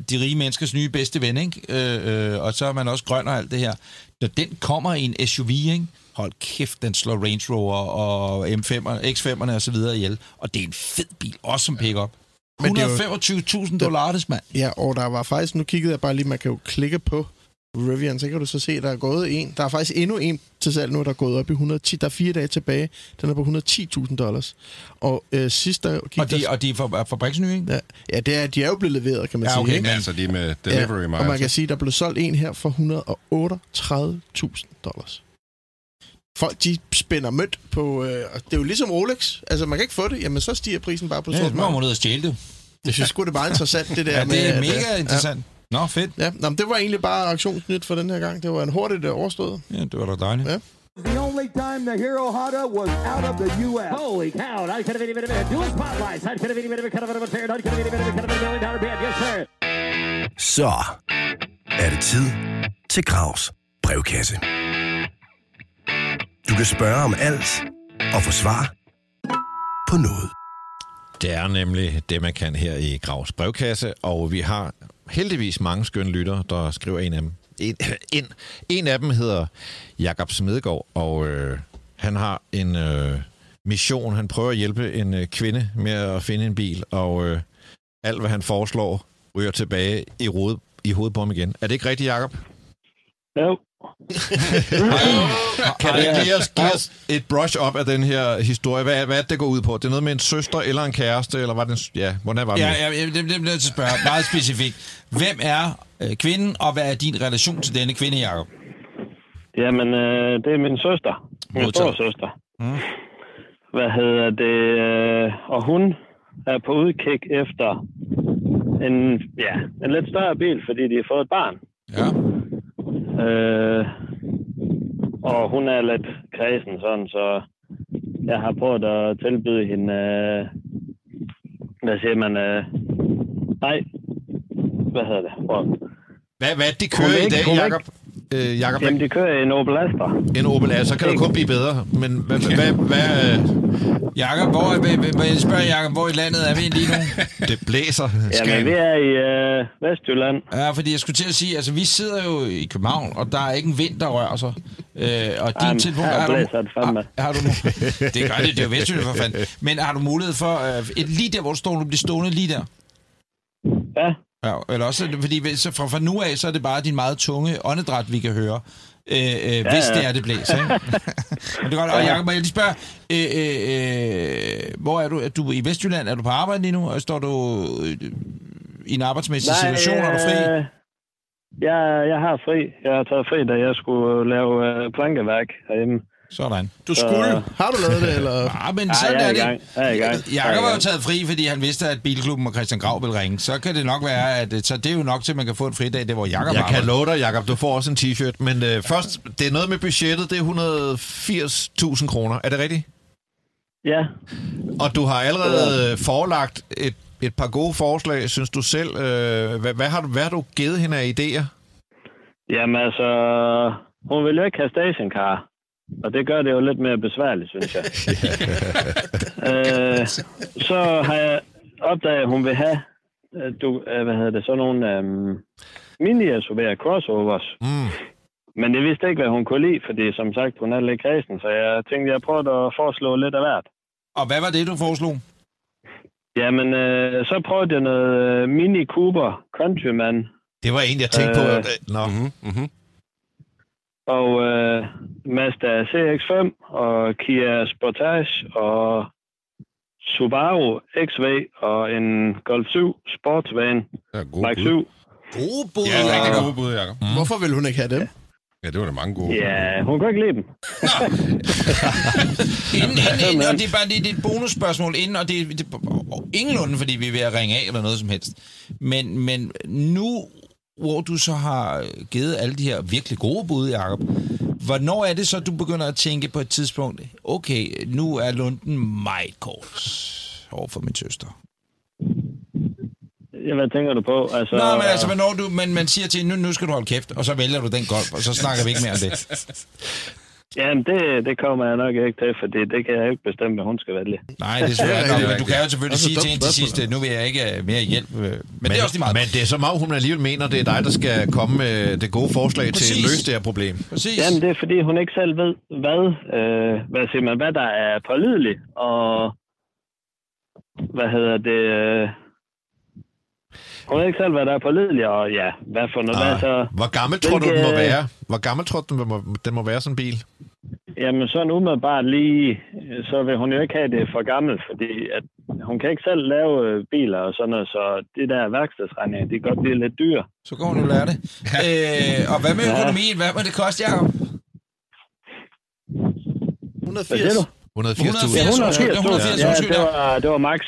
de rige menneskers nye bedste ven, ikke? Øh, øh, og så er man også grøn og alt det her. Når den kommer i en SUV, ikke? hold kæft, den slår Range Rover og M5'erne, X5'erne og så videre ihjel. Og det er en fed bil, også som pickup.
Men det er jo-
125.000 dollars, mand.
Ja, og der var faktisk... Nu kiggede jeg bare lige, man kan jo klikke på Rivian, så kan du så se, at der er gået en. Der er faktisk endnu en til salg nu, der er gået op i 110. Der er fire dage tilbage. Den er på 110.000 dollars. Og øh, sidst der gik
Og de,
der...
og de er for, er fabriksnye, ikke?
Ja, ja, det er, de er jo blevet leveret, kan man
Ja,
sige.
okay,
ikke?
men-
Altså de med delivery
ja,
miles.
og man kan sige, at der blev solgt en her for 138.000 dollars. Folk, de spænder mønt på... Øh, og det er jo ligesom Rolex. Altså, man kan ikke få det, jamen så stiger prisen bare på
Ja,
sort
nu må man ud og stjæle det.
Jeg synes sgu, det er meget interessant, det der
Ja,
med...
det er
at,
mega
øh,
interessant. Nå, fedt.
Ja, nå, men det var egentlig bare auktionsnyt for den her gang. Det var en hurtigt øh, overstået.
Ja, det var da dejligt.
Ja.
The only time the Hero Honda was out of the U.S.
Holy cow, I could have any minute dual spotlights. I could have any minute kind of a fair, I could have any minute kind of a million dollar band. Yes, sir.
Så er det tid til Gravs brevkasse. Du kan spørge om alt og få svar på noget.
Det er nemlig det, man kan her i Gravs brevkasse, og vi har heldigvis mange skønne lyttere, der skriver en af dem. En, *clears throat* en, en af dem hedder Jakob Smedegaard, og øh, han har en øh, mission. Han prøver at hjælpe en øh, kvinde med at finde en bil, og øh, alt, hvad han foreslår, ryger tilbage i, rode, i hovedet på ham igen. Er det ikke rigtigt, Jakob?
Jo.
Kan du ikke give os, give os et brush up af den her historie? Hvad, er- hvad er det, det går ud på? Det er noget med en søster eller en kæreste, eller var det en... Ja, hvordan var det?
Ja, ja, ja, det, det bliver jeg til at spørge meget specifikt. Hvem er øh, kvinden, og hvad er din relation til denne kvinde, Jacob?
Jamen, øh, det er min søster. Min store søster. Mm. Hvad hedder det? øh, Og hun er på udkig efter en, ja, en lidt større bil, fordi de har fået et barn.
Ja.
Øh, og hun er lidt kredsen sådan, så jeg har prøvet at tilbyde hende, øh, hvad siger man, øh, nej, hvad hedder det? Hvor,
Hvad, hvad er det, de kører i dag, Jacob? Øh, Jacob,
jamen, de kører en Opel Astra.
en Opel A, så kan det kun blive bedre. Men hvad, hvad, hvad, øh,
Jakob, hvor, hvad, hvad, jeg spørger Jacob, hvor i landet er vi lige nu? *laughs*
det blæser.
Jamen, vi er i øh, Vestjylland.
Ja, fordi jeg skulle til at sige, altså vi sidder jo i København, og der er ikke en vind, der rører sig. Øh, og din
Jamen,
telefon...
her
har du,
blæser det fandme.
har, har du nu, *laughs* det gør det, det er jo Vestjylland for fanden. Men har du mulighed for, øh, et, lige der, hvor du står, du bliver stående lige der?
Ja,
Ja, eller også, fordi hvis- så fra, fra nu af, så er det bare din meget tunge åndedræt, vi kan høre. Øh, øh, hvis
ja.
det er, det blæser, ikke? *laughs* Men det er godt. Og Jacob, jeg lige spørge, øh, øh, øh, hvor er du? Er du i Vestjylland? Er du på arbejde lige nu? Og står du øh, i en arbejdsmæssig situation? Er du fri?
øh, Jeg, jeg har fri. Jeg har taget fri, da jeg skulle lave øh, plankeværk herhjemme.
Sådan.
Du skulle. Har du lavet det, eller? *laughs*
Ah, men
Ja,
sådan
jeg er
er det.
gang. Jeg er i gang.
Jakob har jo taget fri, fordi han vidste, at Bilklubben og Christian Grav ville ringe. Så kan det nok være, at øh, så det er jo nok til, at man kan få en fridag, det hvor Jakob
Jeg kan love dig, Jacob, du får også en t-shirt. Men øh, først, det er noget med budgettet, det er 180.000 kroner. Er det rigtigt?
Ja,
Og du har allerede øh, forelagt et, et par gode forslag, synes du selv. Øh, hvad, hvad, har du, hvad har du givet hende af idéer?
jamen altså, hun vil jo ikke have stationcar. Og det gør det jo lidt mere besværligt, synes jeg. *laughs* øh, så har jeg opdaget, at hun vil have, øh, du, øh, hvad hedder det, sådan nogle øhm, mini-SUV'er, crossovers.
Mm.
Men jeg vidste ikke, hvad hun kunne lide, fordi som sagt, hun er lidt kredsen, så jeg tænkte, jeg prøvede at foreslå lidt af hvert.
Og hvad var det, du foreslog?
Jamen, øh, så prøvede jeg noget øh, Mini Cooper Countryman,
Det var en, jeg tænkte på.
Øh,
Øh, Nå.
Mm-hmm, mm-hmm.
Og øh, Mazda CX-5, og Kia Sportage, og Subaru XV, og en Golf 7 Sportsvan,
Det er gode
Mark
bud.
7.
Gode bud.
Ja, rigtig gode bud, Jacob.
Hvorfor vil hun ikke have dem?
Ja, det var da mange gode.
Ja, hun kunne ikke lide dem. *laughs*
Inden, inden, inden, og det er bare det, det er et bonusspørgsmål inden, og det, det og ingenlunde, fordi vi er ved at ringe af eller noget som helst. Men, men nu, hvor du så har givet alle de her virkelig gode bud, Jacob, hvornår er det så, du begynder at tænke på et tidspunkt, okay, nu er lunden meget kort over for min søster?
Ja, hvad tænker du på? Altså,
Nå, men altså, hvornår du, men man siger til nu, nu skal du holde kæft, og så vælger du den golf, og så snakker vi ikke mere om det. *laughs*
Jamen, det, det kommer jeg nok ikke til, fordi det kan jeg ikke bestemme, hvad hun skal vælge.
Nej, det er *laughs*
ja,
men du kan jo selvfølgelig
Også
sige til hende til sidst, nu vil jeg ikke have mere hjælp. øh, Men, det er også lige meget.
Men det er som om, hun alligevel mener, det er dig, der skal komme med det gode forslag til
Præcis.
at løse det her problem.
Præcis.
Jamen, det er fordi, hun ikke selv ved, hvad, øh, hvad, siger man, hvad der er pålideligt, og hvad hedder det... Øh, hun ved ikke selv, hvad der er pålideligt, og ja, hvad for noget. Hvad så,
Hvor gammel tror du, den må
Hvilke-
være? Hvor gammel tror du, den må, den må være, sådan en bil?
jamen, sådan umiddelbart lige, så vil hun jo ikke have det for gammel, fordi at hun kan ikke selv lave øh, biler og sådan noget, så det der værkstedsregninger, de kan godt blive lidt dyre.
Så kan hun jo lære det. øh, og hvad med økonomien? Hvad må det koste, Jacob?
Hvad siger
180.
du?
180.000.
Ja,
180,
180.000.
180,
Ja, det var, det var max.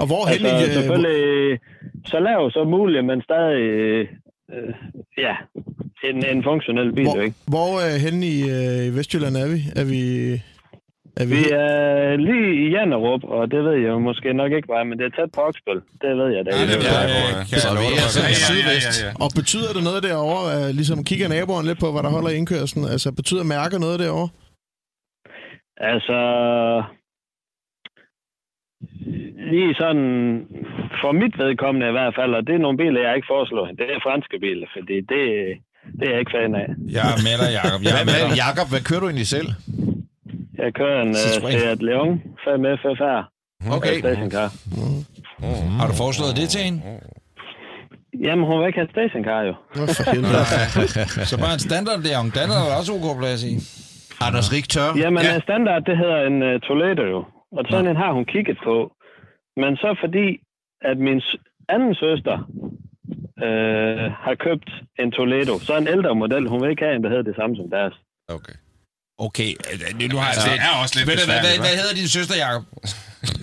Og hvor hen
Altså,
i... øh,
selvfølgelig så lav som muligt, men stadig, øh, ja, en, en funktionel bil,
Hvor,
ikke?
hvor øh, henne i, øh, i Vestjylland er vi? Er vi... Er vi,
Vi er lige i Janderup, og det ved jeg jo måske nok ikke, var, men det er tæt på Oksbøl. Det ved jeg da.
Ja, det ved
Ja,
jeg,
Så vi er sådan
Ja, ja,
sydvest.
og betyder det noget derovre? Ligesom kigger naboen lidt på, hvad der holder i indkørslen? Altså, betyder mærker noget derovre?
Altså, lige sådan, for mit vedkommende i hvert fald, og det er nogle biler, jeg ikke foreslår. Det er franske biler, fordi det, det er jeg ikke fan af.
Jeg er med dig, Jacob. Jeg er med dig.
Jakob, hvad kører du egentlig selv?
Jeg kører en uh. Seat Leon 5FFR.
Okay.
Stationcar.
Har du foreslået det til hende?
Jamen, hun vil ikke have stationcar jo.
Nå, for helvede. *laughs*
Så bare en standard der, den er der også ok plads i.
Anders Richtør.
Jamen,
Ja.
ja. standard, det hedder en uh, Toledo jo. Og sådan en har hun kigget på. Men så fordi, at min anden søster øh, har købt en Toledo, så en ældre model, hun vil ikke have en, der hedder det samme som deres.
Okay.
Okay, øh, nu har jeg
Altså,
set.
det er også lidt
hvad, hvad, hvad hedder din søster, Jacob?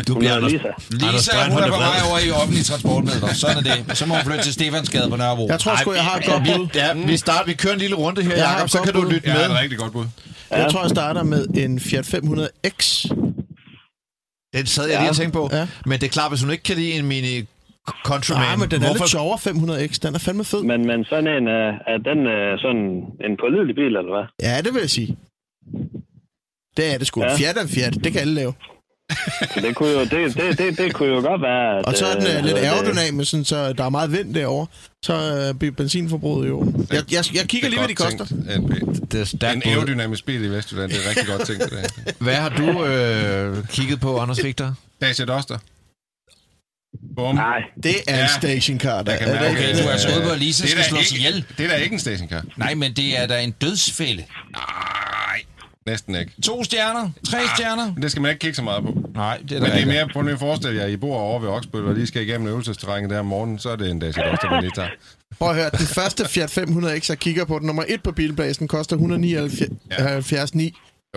Du
Hun
bliver Anders,
Lisa.
Lisa,
Strand,
hun er på
er
vej over i offentlige transportmidler. Sådan er det. Så må hun flytte til Stefansgade på Nørrebro.
Jeg tror sgu, jeg har et godt bud.
Ja, vi, starter, vi kører en lille runde her, Jacob, så kan du lytte
Jeg har
med.
et rigtig godt bud.
Jeg tror, jeg starter med en Fiat 500X.
Den sad jeg lige og tænkte på.
Ja.
Men det er klart, hvis hun ikke kan lide en Mini Countryman,
Nej, men den er
hvorfor...
lidt sjovere, 500X. Den er fandme fed.
Men, men sådan en, øh, er den øh, sådan en pålidelig bil, eller hvad?
Ja, det vil jeg sige. Det er det sgu.
Ja.
Ja. Fiat er en Fiat. Det kan alle lave.
Så det kunne jo, det, det, det, det kunne jo godt være... At,
Og så er den
øh,
øh, lidt aerodynamisk, sådan, så der er meget vind derovre. Så øh, benzinforbruget jo... Jeg, jeg, jeg kigger lige, hvad de koster.
Tænkt.
Det er
En, en aerodynamisk bil i Vestjylland, det er rigtig godt tænkt. Det.
Hvad har du øh, kigget på, Anders Richter?
Dacia Duster. Bum.
Nej,
Det er en
Ja.
stationcar, der.
Kan
det
mærke?
Okay, du er
øh,
ude på, at Lisa skal slås
ikke-
ihjel.
Det er da ikke en stationcar.
Nej, men det er da en dødsfælde.
Nej, næsten ikke.
To stjerner, tre stjerner.
Men det skal man ikke kigge så meget på.
Nej, det er
Men det er mere, prøv lige at forestille jer, at I bor over ved Oksbøl, og lige skal igennem øvelsesterrænet der om morgenen, så er det en Dacia Duster, man *laughs* lige tager.
Prøv at høre, den første Fiat 500X, jeg kigger på, den nummer 1 på bilbasen, koster 179,9.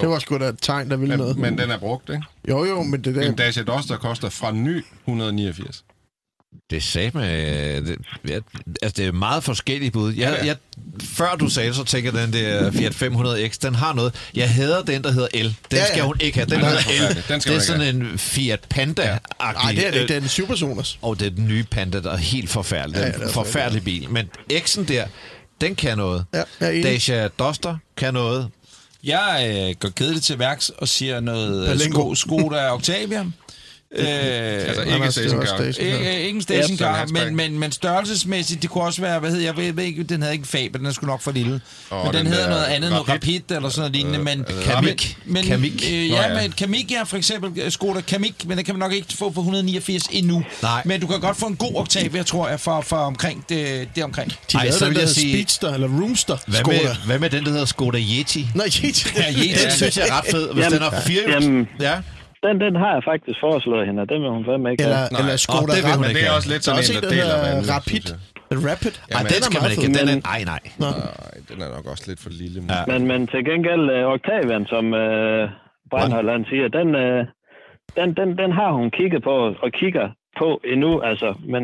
Det var sgu da et tegn, der ville noget.
Men, men den er brugt, ikke?
Jo, jo, men det der...
En Dacia Duster koster fra ny 189.
Det sagde med... Det, ja, altså, det er meget forskellige bud. Jeg,
Ja, ja.
jeg, før du sagde så tænker jeg, den der Fiat 500X, den har noget. Jeg hader den, der hedder L. Den
Ja, ja.
skal hun ikke have. Den
Den er
hedder L.
Den skal
det er sådan en Fiat Panda-agtig.
Nej, det er det ikke. Det er en supersoners.
Og det er den nye Panda, der er helt forfærdelig.
Ja,
Ja,
ja, det er
en forfærdelig bil. Men X'en der, den kan noget.
Ja, jeg er enig.
Dacia Duster kan noget.
Jeg øh, går kedeligt til værks og siger noget øh,
Berlingo.
sko, Skoda Octavia. Øh,
Altså ikke
det er
stationcar.
stationcar.
Ikke, ikke en stationcar,
en
men, men, men størrelsesmæssigt, det kunne også være, hvad hedder jeg, ved, ved ikke, den havde ikke en Faber, den er sgu nok for lille.
Åh,
men den,
den
hedder
der
noget andet, noget
Rapid.
Eller sådan noget lignende. Men,
Kamik.
Men,
Kamik.
Øh, ja, men Kamik, ja, for eksempel øh, Skoda Kamik, men den kan man nok ikke få for 189 endnu.
Nej.
Men du kan godt få en god Octavia, tror jeg, for, for omkring det, det omkring.
De
Ej, så vil jeg sige-
Speedster, eller Roomster,
Hvad
Skoda.
med, hvad med den, der hedder Skoda Yeti?
Nå, Yeti.
Ja, Yeti. *laughs*
Den synes jeg er ret fed, hvis
Jamen,
den har fire
jamen,
Ja.
Den, den har jeg faktisk foreslået hende, og den vil hun fandme ikke
Eller,
have.
eller Skoda
Åh, det vil hun
Rapid.
Men det er også lidt
er
sådan en, der
der
deler vandene,
Rapid. Rapid.
Ej, den
er
skal man
meget
ikke. Den er, nej, nej.
Nej, den er nok også lidt for lille.
Ja.
Men, men til gengæld, uh, Octavian, som uh, Brandhold han siger, den, uh, den, den, den har hun kigget på og kigger på endnu, altså, men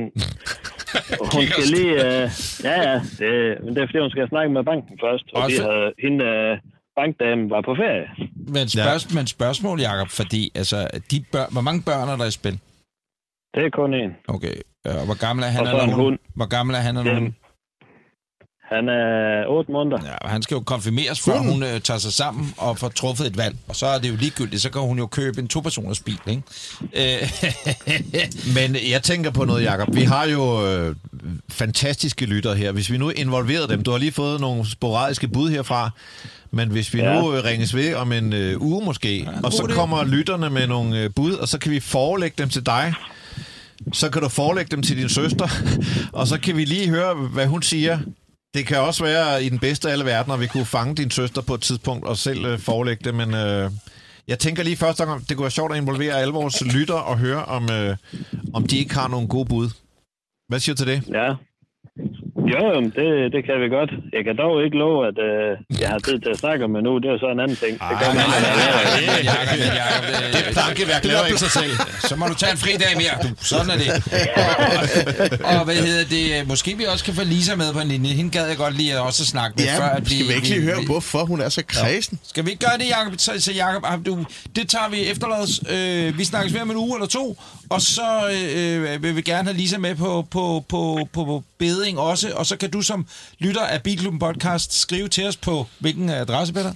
*laughs* hun skal lige... Uh, ja, ja, det, men det er fordi, hun skal snakke med banken først, og de
Også-
havde, hende, uh, bankdamen var på ferie.
Men, spørg, men spørgsmål, Jacob, fordi altså, de børn, hvor mange børn er der i spil?
Det er kun en.
Okay, øh, og hvor gammel er han
Og så
eller
en hund.
Hvor gammel er han eller hun?
Jamen, Han er 8 måneder.
Ja, og han skal jo konfirmeres, før hun øh, tager sig sammen og får truffet et valg. Og så er det jo ligegyldigt, så kan hun jo købe en to-personers bil, ikke? Øh, *laughs*
Men jeg tænker på noget, Jacob. Vi har jo øh, fantastiske lyttere her. Hvis vi nu involverer dem, du har lige fået nogle sporadiske bud herfra, men hvis vi ja. Nu øh, ringes ved om en øh, uge måske, ja, og så
idé.
kommer lytterne med nogle øh, bud, og så kan vi forelægge dem til dig, så kan du forelægge dem til din søster, *laughs* og så kan vi lige høre, hvad hun siger. Det kan også være i den bedste af alle verdener, at vi kunne fange din søster på et tidspunkt og selv øh, forelægge det, men øh, jeg tænker lige første gang, det kunne være sjovt at involvere alle vores lytter og høre, om, øh, om de ikke har nogle gode bud. Hvad siger du til det?
Ja. Jo, det, det kan vi godt. Jeg kan dog ikke love, at øh, jeg har tid til at snakke med nu. Det er så en anden ting. Det gør man, man laver det.
men Jacob, øh,
Det plankeværk laver ikke sig selv.
så må du tage en fri dag mere. Du, sådan er det. Og, og hvad hedder det? Måske vi også kan få Lisa med på en linje. Hende gad jeg godt lige at også snakke med, før
Ja,
at
skal vi ikke lige høre,
vi-
hvorfor hun er så kredsen?
Skal vi ikke gøre det, Jacob? Så, så Jacob, ah, du, det tager vi efterlads. Øh, vi snakkes ved om en uge eller to, og så øh, vil vi gerne have Lisa med på, på, på, på, på beding også, og så kan du som lytter af Bilklubben Podcast skrive til os på, hvilken adresse, Peter?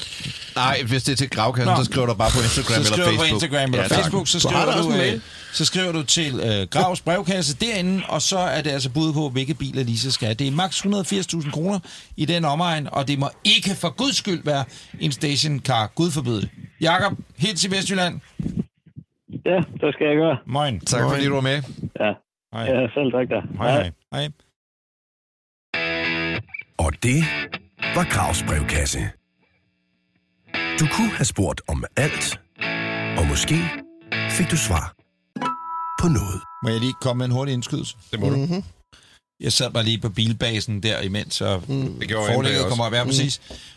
Nej, hvis det er til gravkassen,
Nå.
så skriver du bare på Instagram
så
eller Facebook.
du på Instagram eller
Ja.
Facebook, så
Du
skriver du,
en
øh, så skriver du til øh, Gravs brevkasse derinde, og så er det altså bud på, hvilke biler Lise skal have. Det er maks 180.000 kroner i den omegn, og det må ikke for guds skyld være en stationcar. Gud forbyde. Jakob, helt til Vestjylland.
Ja, det skal jeg gøre.
Moin.
Tak fordi du var med.
Ja,
Hej.
ja selv tak da.
Hej, hej. hej.
Og det var Gravs brevkasse. Du kunne have spurgt om alt, og måske fik du svar på noget.
Må jeg lige komme med en hurtig indskydelse?
Det må du.
Mhm.
Jeg sad bare lige på bilbasen der imens, og
Det gjorde jeg
forlægget kommer op. Ja, præcis.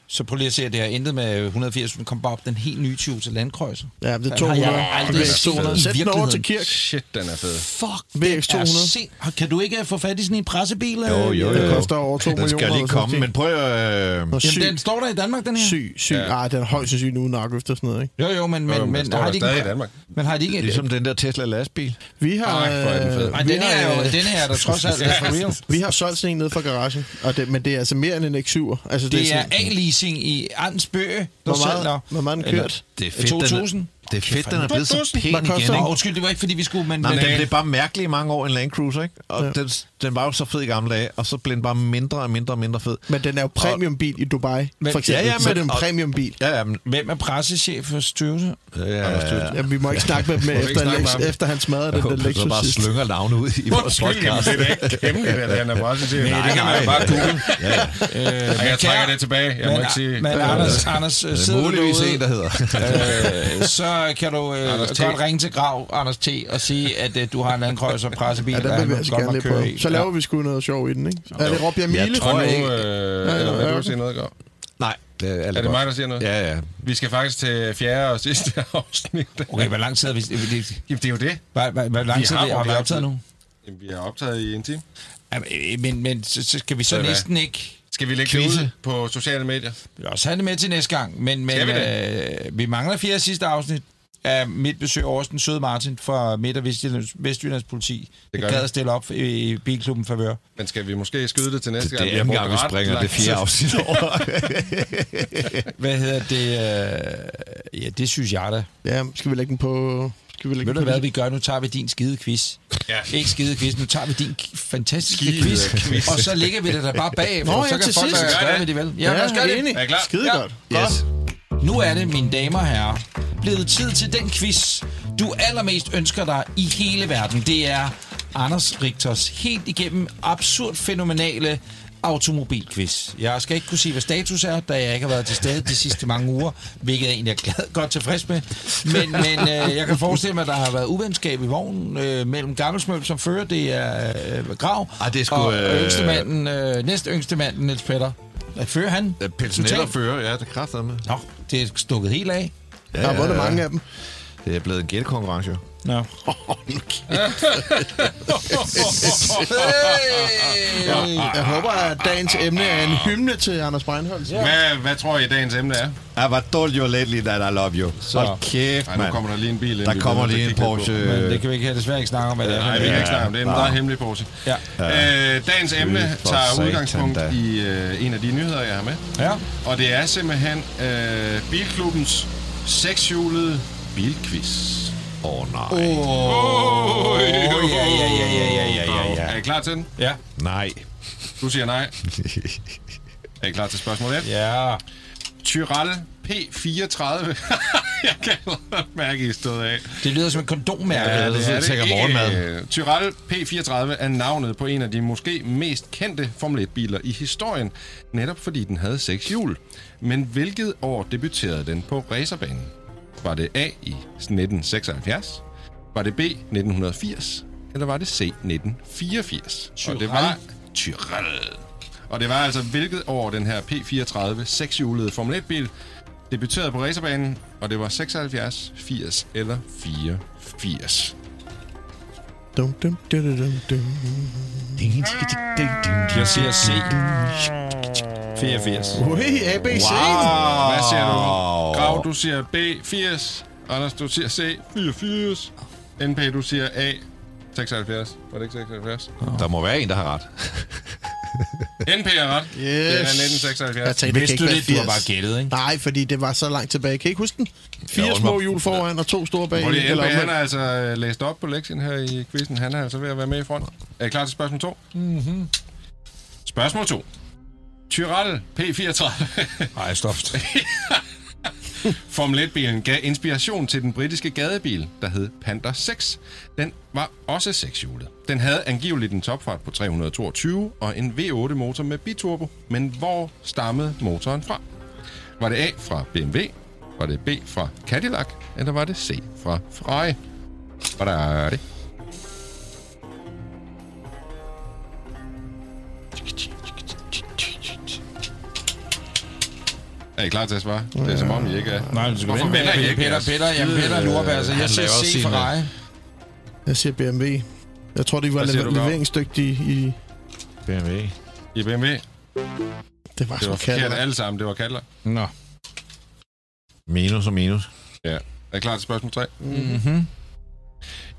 Så prøv lige at se, at det har intet med 180, den kom bare op den helt nye Toyota Landkreuzer.
Ja, det er
Den har
200.
jeg aldrig set
200.
i
Sæt den over til Kirk.
Shit, den er fed.
Fuck, er
200.
sind... Kan du ikke få fat i sådan en pressebil?
Jo, jo,
øh,
jo.
Det koster over 2
Den
millioner.
skal lige komme, men prøv at... Øh,
Jamen, den står der i Danmark, den her.
syg, syg.
Ja.
Ah, den er højst sandsynligt uden nok efter sådan noget, ikke?
Jo, jo, men, men,
Jo, men
men,
den
har de
stadig i
ikke,
Danmark.
men har de ikke...
ligesom den der Tesla lastbil.
Vi har...
Ej, hvor er den fed.
øh,
Ej,
vi
den her, er jo,
øh,
den her er der trods alt *laughs* for real.
Vi har solgt sådan en nede fra garagen, og det, men det er altså mere end en X7'er. Altså,
Det er
sådan-
A-leasing i Arnsbøge, der
Hvor meget, hvor meget den kørt?
Det er fedt,
2000?
Det er fedt, den er blevet så pæn igen, ikke?
Åh, undskyld, det var ikke, fordi vi skulle... Men,
Nej,
men,
men den blev bare mærkelig i mange år, en Land Cruiser, ikke? Og
Ja.
ja. den, den var jo så fed i gamle dage, og så blev den bare mindre og mindre og mindre fed.
Men den er jo premiumbil i Dubai,
Men-
for eksempel.
Ja, ja,
så er
men-
det en
og-
premiumbil.
Ja, ja, men...
Hvem er pressechef for Styrelse?
Ja,
Ja, vi må ikke snakke med dem efter, Lex, efter han smadrede den, den
så
Lexus
bare
sidst.
slynger navne ud i vores podcast.
det er ikke hemmeligt, at han er pressechefer.
Nej,
det kan man jo bare google.
Øh,
jeg
men
trækker det tilbage. Jeg må
men,
ikke sige...
Men Anders, Anders
Det
sidder du
muligvis
derude,
en, der hedder.
øh, så kan du øh, godt ringe til Grav, Anders T, og sige, at øh, du har en landkrøjs og pressebil,
Ja, den
der
vil vi altså
godt
gerne
køre
på.
i.
Så laver vi sgu noget sjov i den, ikke? Er det Rob Jamile?
Jeg tror ikke-
øh,
ja,
vil
ja,
du
okay.
sige noget, Gav?
Nej, det er,
Er det mig, der siger noget?
Ja, ja.
Vi skal faktisk til fjerde og sidste *laughs* afsnit.
Okay, hvor lang tid har vi... det-
Jamen, det er jo det.
Hvor, hvor, hvor lang
Vi
tid
har
har vi optaget nu?
Jamen, vi har optaget i en time.
Jamen, øh, Men, men så, så skal vi så
du hvad?
næsten ikke...
Skal vi lægge det
Quizze.
ud på sociale medier?
Vi vil også have det med til næste gang, men, men
Skal vi
øh, vi mangler fjerde og sidste afsnit af mit besøg over den søde Martin fra Midt- og Vestjyllands, Vestjyllands politi. Det
gør
gad at stille op i Bilklubben Favør.
Men skal vi måske skyde det til næste
Det
gang?
er anden
har
gang, vi springer det fjerde afsnit *laughs* over.
Hvad hedder det? Øh, ja, det synes jeg da.
Ja, skal vi lægge den på... Skal vi lægge
Ved du hvad vi gør? Nu tager vi din skide quiz.
Ja.
Ikke skide quiz, nu tager vi din fantastiske
Skide
quiz,
quiz.
Og så lægger vi det der bare bagefter.
Nå,
så
ja,
kan
til
folk
sidst.
være
Gør
glade
det.
med det vel. Ja, lad os gøre det.
enig.
Er I klar?
Skide
Ja.
godt.
Yes.
Nu er det, mine damer og herrer, blevet tid til den quiz, du allermest ønsker dig i hele verden. Det er Anders Rigters helt igennem absurd fænomenale automobilquiz. Jeg skal ikke kunne sige, hvad status er, da jeg ikke har været til stede de sidste mange uger, hvilket jeg egentlig er glad, godt tilfreds med. Men, men øh, jeg kan forestille mig, at der har været uvenskab i vognen øh, mellem Gammelsmøl, som fører, det er øh, Grav,
Ej, det er sgu,
og
øh,
yngste manden, øh, næste yngste manden, Niels Petter. Fører han? Totalt.
fører, ja, det er kraftigt med.
Nå, det er stukket helt af.
Der har vundet mange af dem.
Det er blevet en gættekonkurrence, jo.
Nå.
Jeg håber, at dagens emne er en hymne til Anders Breinholt. Ja.
Hvad, hvad tror I, dagens emne er?
I was told you lately that I love you. Så Hold kæft,
Ej, nu
mand.
kommer der lige en bil ind.
Der kommer lige en Porsche.
Men det kan vi ikke heller ikke snakke om, hvad det er.
Nej, vi kan ikke snakke om det. Er en meget hemmelig Porsche.
Ja.
Øh, dagens emne tager
satan
udgangspunkt
da.
i øh, en af de nyheder, jeg har med.
Ja.
Og det er simpelthen øh, Bilklubbens sekshjulede bilquiz.
Åh, oh, nej.
Åh, ja, ja, ja, ja, ja, ja, ja,
Er
ja.
I klar til den?
Ja.
Nej.
Du siger nej. *laughs* Er I klar til spørgsmål 1?
Ja.
Tyrell P34. *laughs* jeg kan allerede mærke, I stod af.
Det lyder som et kondommærke.
Ja, det er sikkert morgenmad.
Øh, Tyrell P34 er navnet på en af de måske mest kendte Formel 1-biler i historien, netop fordi den havde seks hjul. Men hvilket år debuterede den på racerbanen? Var det A i 1976? Var det B 1980? Eller var det C 1984? Og det var Tyrell. Og det var altså hvilket år den her P34 sekshjulede Formel 1-bil debuterede på racerbanen, og det var 76, 80 eller 84.
Dum, dum, dum, dum, dum.
Jeg siger C. 84.
Ui, ABC.
Hvad siger du? Grav, du siger B, 80. Anders, du siger C, 84. NP, du siger A, 76. Var det ikke 76?
Der må være en, der har ret. *laughs*
NP er ret.
Yes.
Det er 1976.
Jeg tænkte,
Vidste
ikke
du det? Du har
80.
bare gættet, ikke?
Nej, fordi det var så langt tilbage. Kan I ikke huske den? Fire små hjul foran og to store bag. Eller
NP, han er altså øh, læst op på lektien her i quizzen. Han er altså ved at være med i front. Er I klar til spørgsmål 2? Mm-hmm. Spørgsmål 2. Tyrrell P34
Nej, stop. *laughs*
Formel 1-bilen gav inspiration til den britiske gadebil, der hed Panther 6. Den var også sekshjulet. Den havde angiveligt en topfart på 322 og en V8-motor med biturbo. Men hvor stammede motoren fra? Var det A fra BMW? Var det B fra Cadillac? Eller var det C fra Ferrari? Er det? Er I klar til at svare? Det er som om, I ikke er.
Nej, du skal vente
I
med Peter,
jeres
Peter, jamen Peter
Øh,
Lurberg, altså,
han
jeg siger C dig.
Jeg siger BMW. Jeg tror, de var leveringsdygtige i...
BMW.
I BMW.
Det var
Det var
så
forkert alle sammen. Det var Cadillac.
Nå.
Minus og minus.
Ja. Er I klar til spørgsmål 3?
Mm-hmm.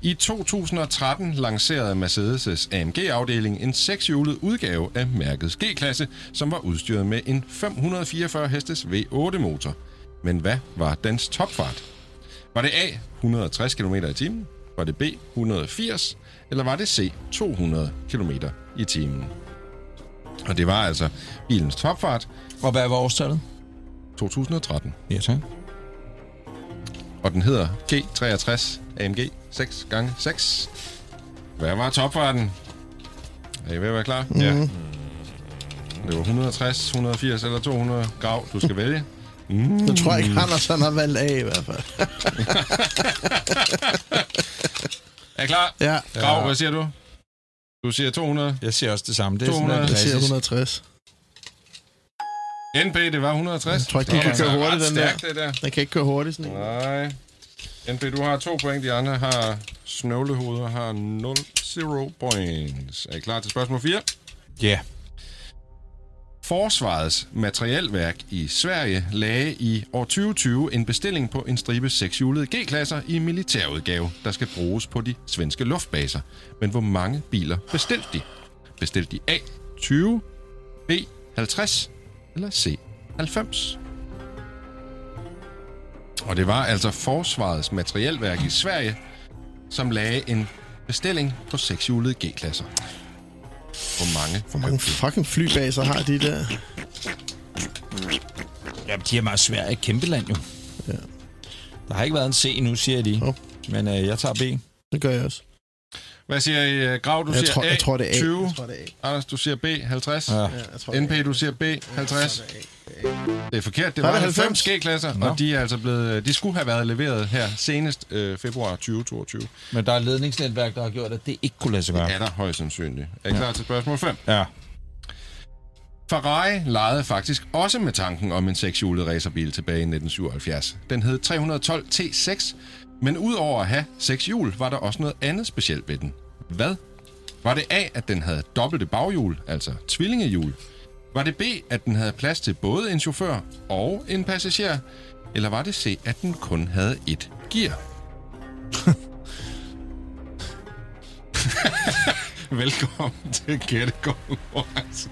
I 2013 lancerede Mercedes' AMG-afdeling en sekshjulet udgave af mærkets G-klasse, som var udstyret med en 544 hestes V8-motor. Men hvad var dens topfart? Var det A 160 km i timen? Var det B 180? Eller var det C 200 km i timen? Og det var altså bilens topfart
Og hvad var årstallet?
2013.
Ja, tak.
Og den hedder G63 AMG 6 gange 6 Hvad var topfarten? Er I ved at være klar?
Mhm.
Ja. Det var 160, 180 eller 200 grav, du skal vælge.
Jeg tror ikke, Anders han har valgt A i hvert fald. *laughs*
Er I klar?
Ja,
Grav, hvad siger du? Du siger 200.
Jeg siger også det samme. Det er
200.
sådan
jeg siger
klassisk.
160.
NP, det var 160.
Jeg tror ikke, de
Det
kan køre hurtigt, den
det der.
Den kan ikke køre hurtigt sådan en.
Nej. NP, du har to point, de andre har snøvlehoveder, har 0 0 points. Er I klar til spørgsmål 4?
Ja.
Forsvarets materielværk i Sverige lagde i år 2020 en bestilling på en stribe sekshjulede G-klasser i militærudgave, der skal bruges på de svenske luftbaser. Men hvor mange biler bestilte de? Bestilte de A 20, B 50 eller C 90? Og det var altså Forsvarets materielværk i Sverige, som lagde en bestilling på sekshjulede G-klasser. Hvor mange?
Hvor mange fucking flybaser har de der?
Jamen, de er meget svære. Et kæmpe land, jo.
Ja.
Der har ikke været en C nu, siger de.
Hov.
Men øh, jeg tager B.
Det gør jeg også.
Hvad siger I? øh, Grav, du
Jeg
siger
tror,
A,
jeg tror, det er A.
20.
Jeg tror, det er A.
Anders, du siger B, 50.
Ja.
Ja, jeg tror, det
NP, du siger B, 50. Det er forkert. Det
Var
var
det
90
90?
G-klasser,
Nå.
og de er altså blevet, de skulle have været leveret her senest øh, februar 2022.
Men der er et ledningsnetværk, der har gjort, at det ikke kunne lade sig gøre.
Er der højst sandsynligt. Er I klar til spørgsmål 5?
Ja.
Ferrari legede faktisk også med tanken om en sekshjulet racerbil tilbage i 1977. Den hed 312 T6, men udover at have seks hjul, var der også noget andet specielt ved den. Hvad? Var det A, at den havde dobbelte baghjul, altså tvillingehjul? Var det B, at den havde plads til både en chauffør og en passager? Eller var det C, at den kun havde et gear? *laughs* Velkommen til Gættekonkurrence.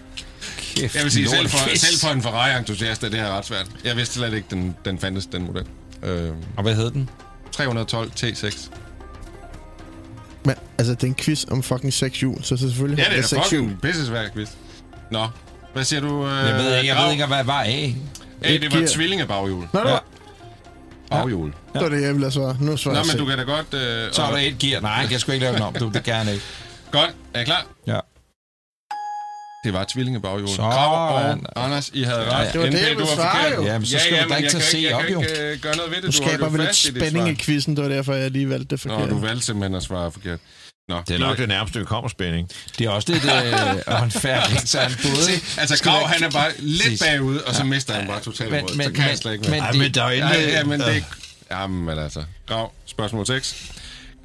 Kæft,
Jeg vil sige, selv for, selv for en Ferrari-entusiast er det her ret svært. Jeg vidste slet ikke, den, den fandtes, den model. Øh,
Og hvad hed den?
312 T6.
Men altså, det er en quiz om fucking seks hjul, så selvfølgelig
Ja, det er
seks hjul.
fucking pissesvært quiz. Nå, hvad siger du? Øh,
Jeg ved ikke, jeg ved ikke, hvad var A.
A,
Et
det var
gear.
tvillingebaghjul.
Nå, det var,
Baghjul.
det var det, jeg ville have svaret. Nu svarer
Nå,
jeg
men
selv.
du kan da godt... Øh,
Så er
og-
der et gear. Nej, jeg sgu ikke lave den om. Du, det kan han ikke.
Godt, er I klar?
Ja.
Det var tvillingebaghjul.
Sådan.
Grav og Anders, I havde ret.
ja.
Det var det,
NP,
jeg
du
ville svare, jo.
Ja, men så
Ja,
skal
ja,
du da ikke
jeg
tage
kan
C
ikke-
op,
Jeg
jo.
kan ikke øh, gøre noget ved det. Du holdt
skaber vi lidt spænding i quizzen, det var derfor, jeg lige valgte det forkert.
Nå, du valgte simpelthen at svare forkert. Nå,
Det er nok det nærmeste, vi kommer spænding.
Det er også lidt øh, *laughs* unfair, så han både...
Se, altså
være-
han er bare lidt bagud, og så mister han bare totalt råd. Så kan han slet ikke mere.
men-
men der er jo
Ja,
ikke...
ja, men det... Jamen altså. Grav, spørgsmål 6.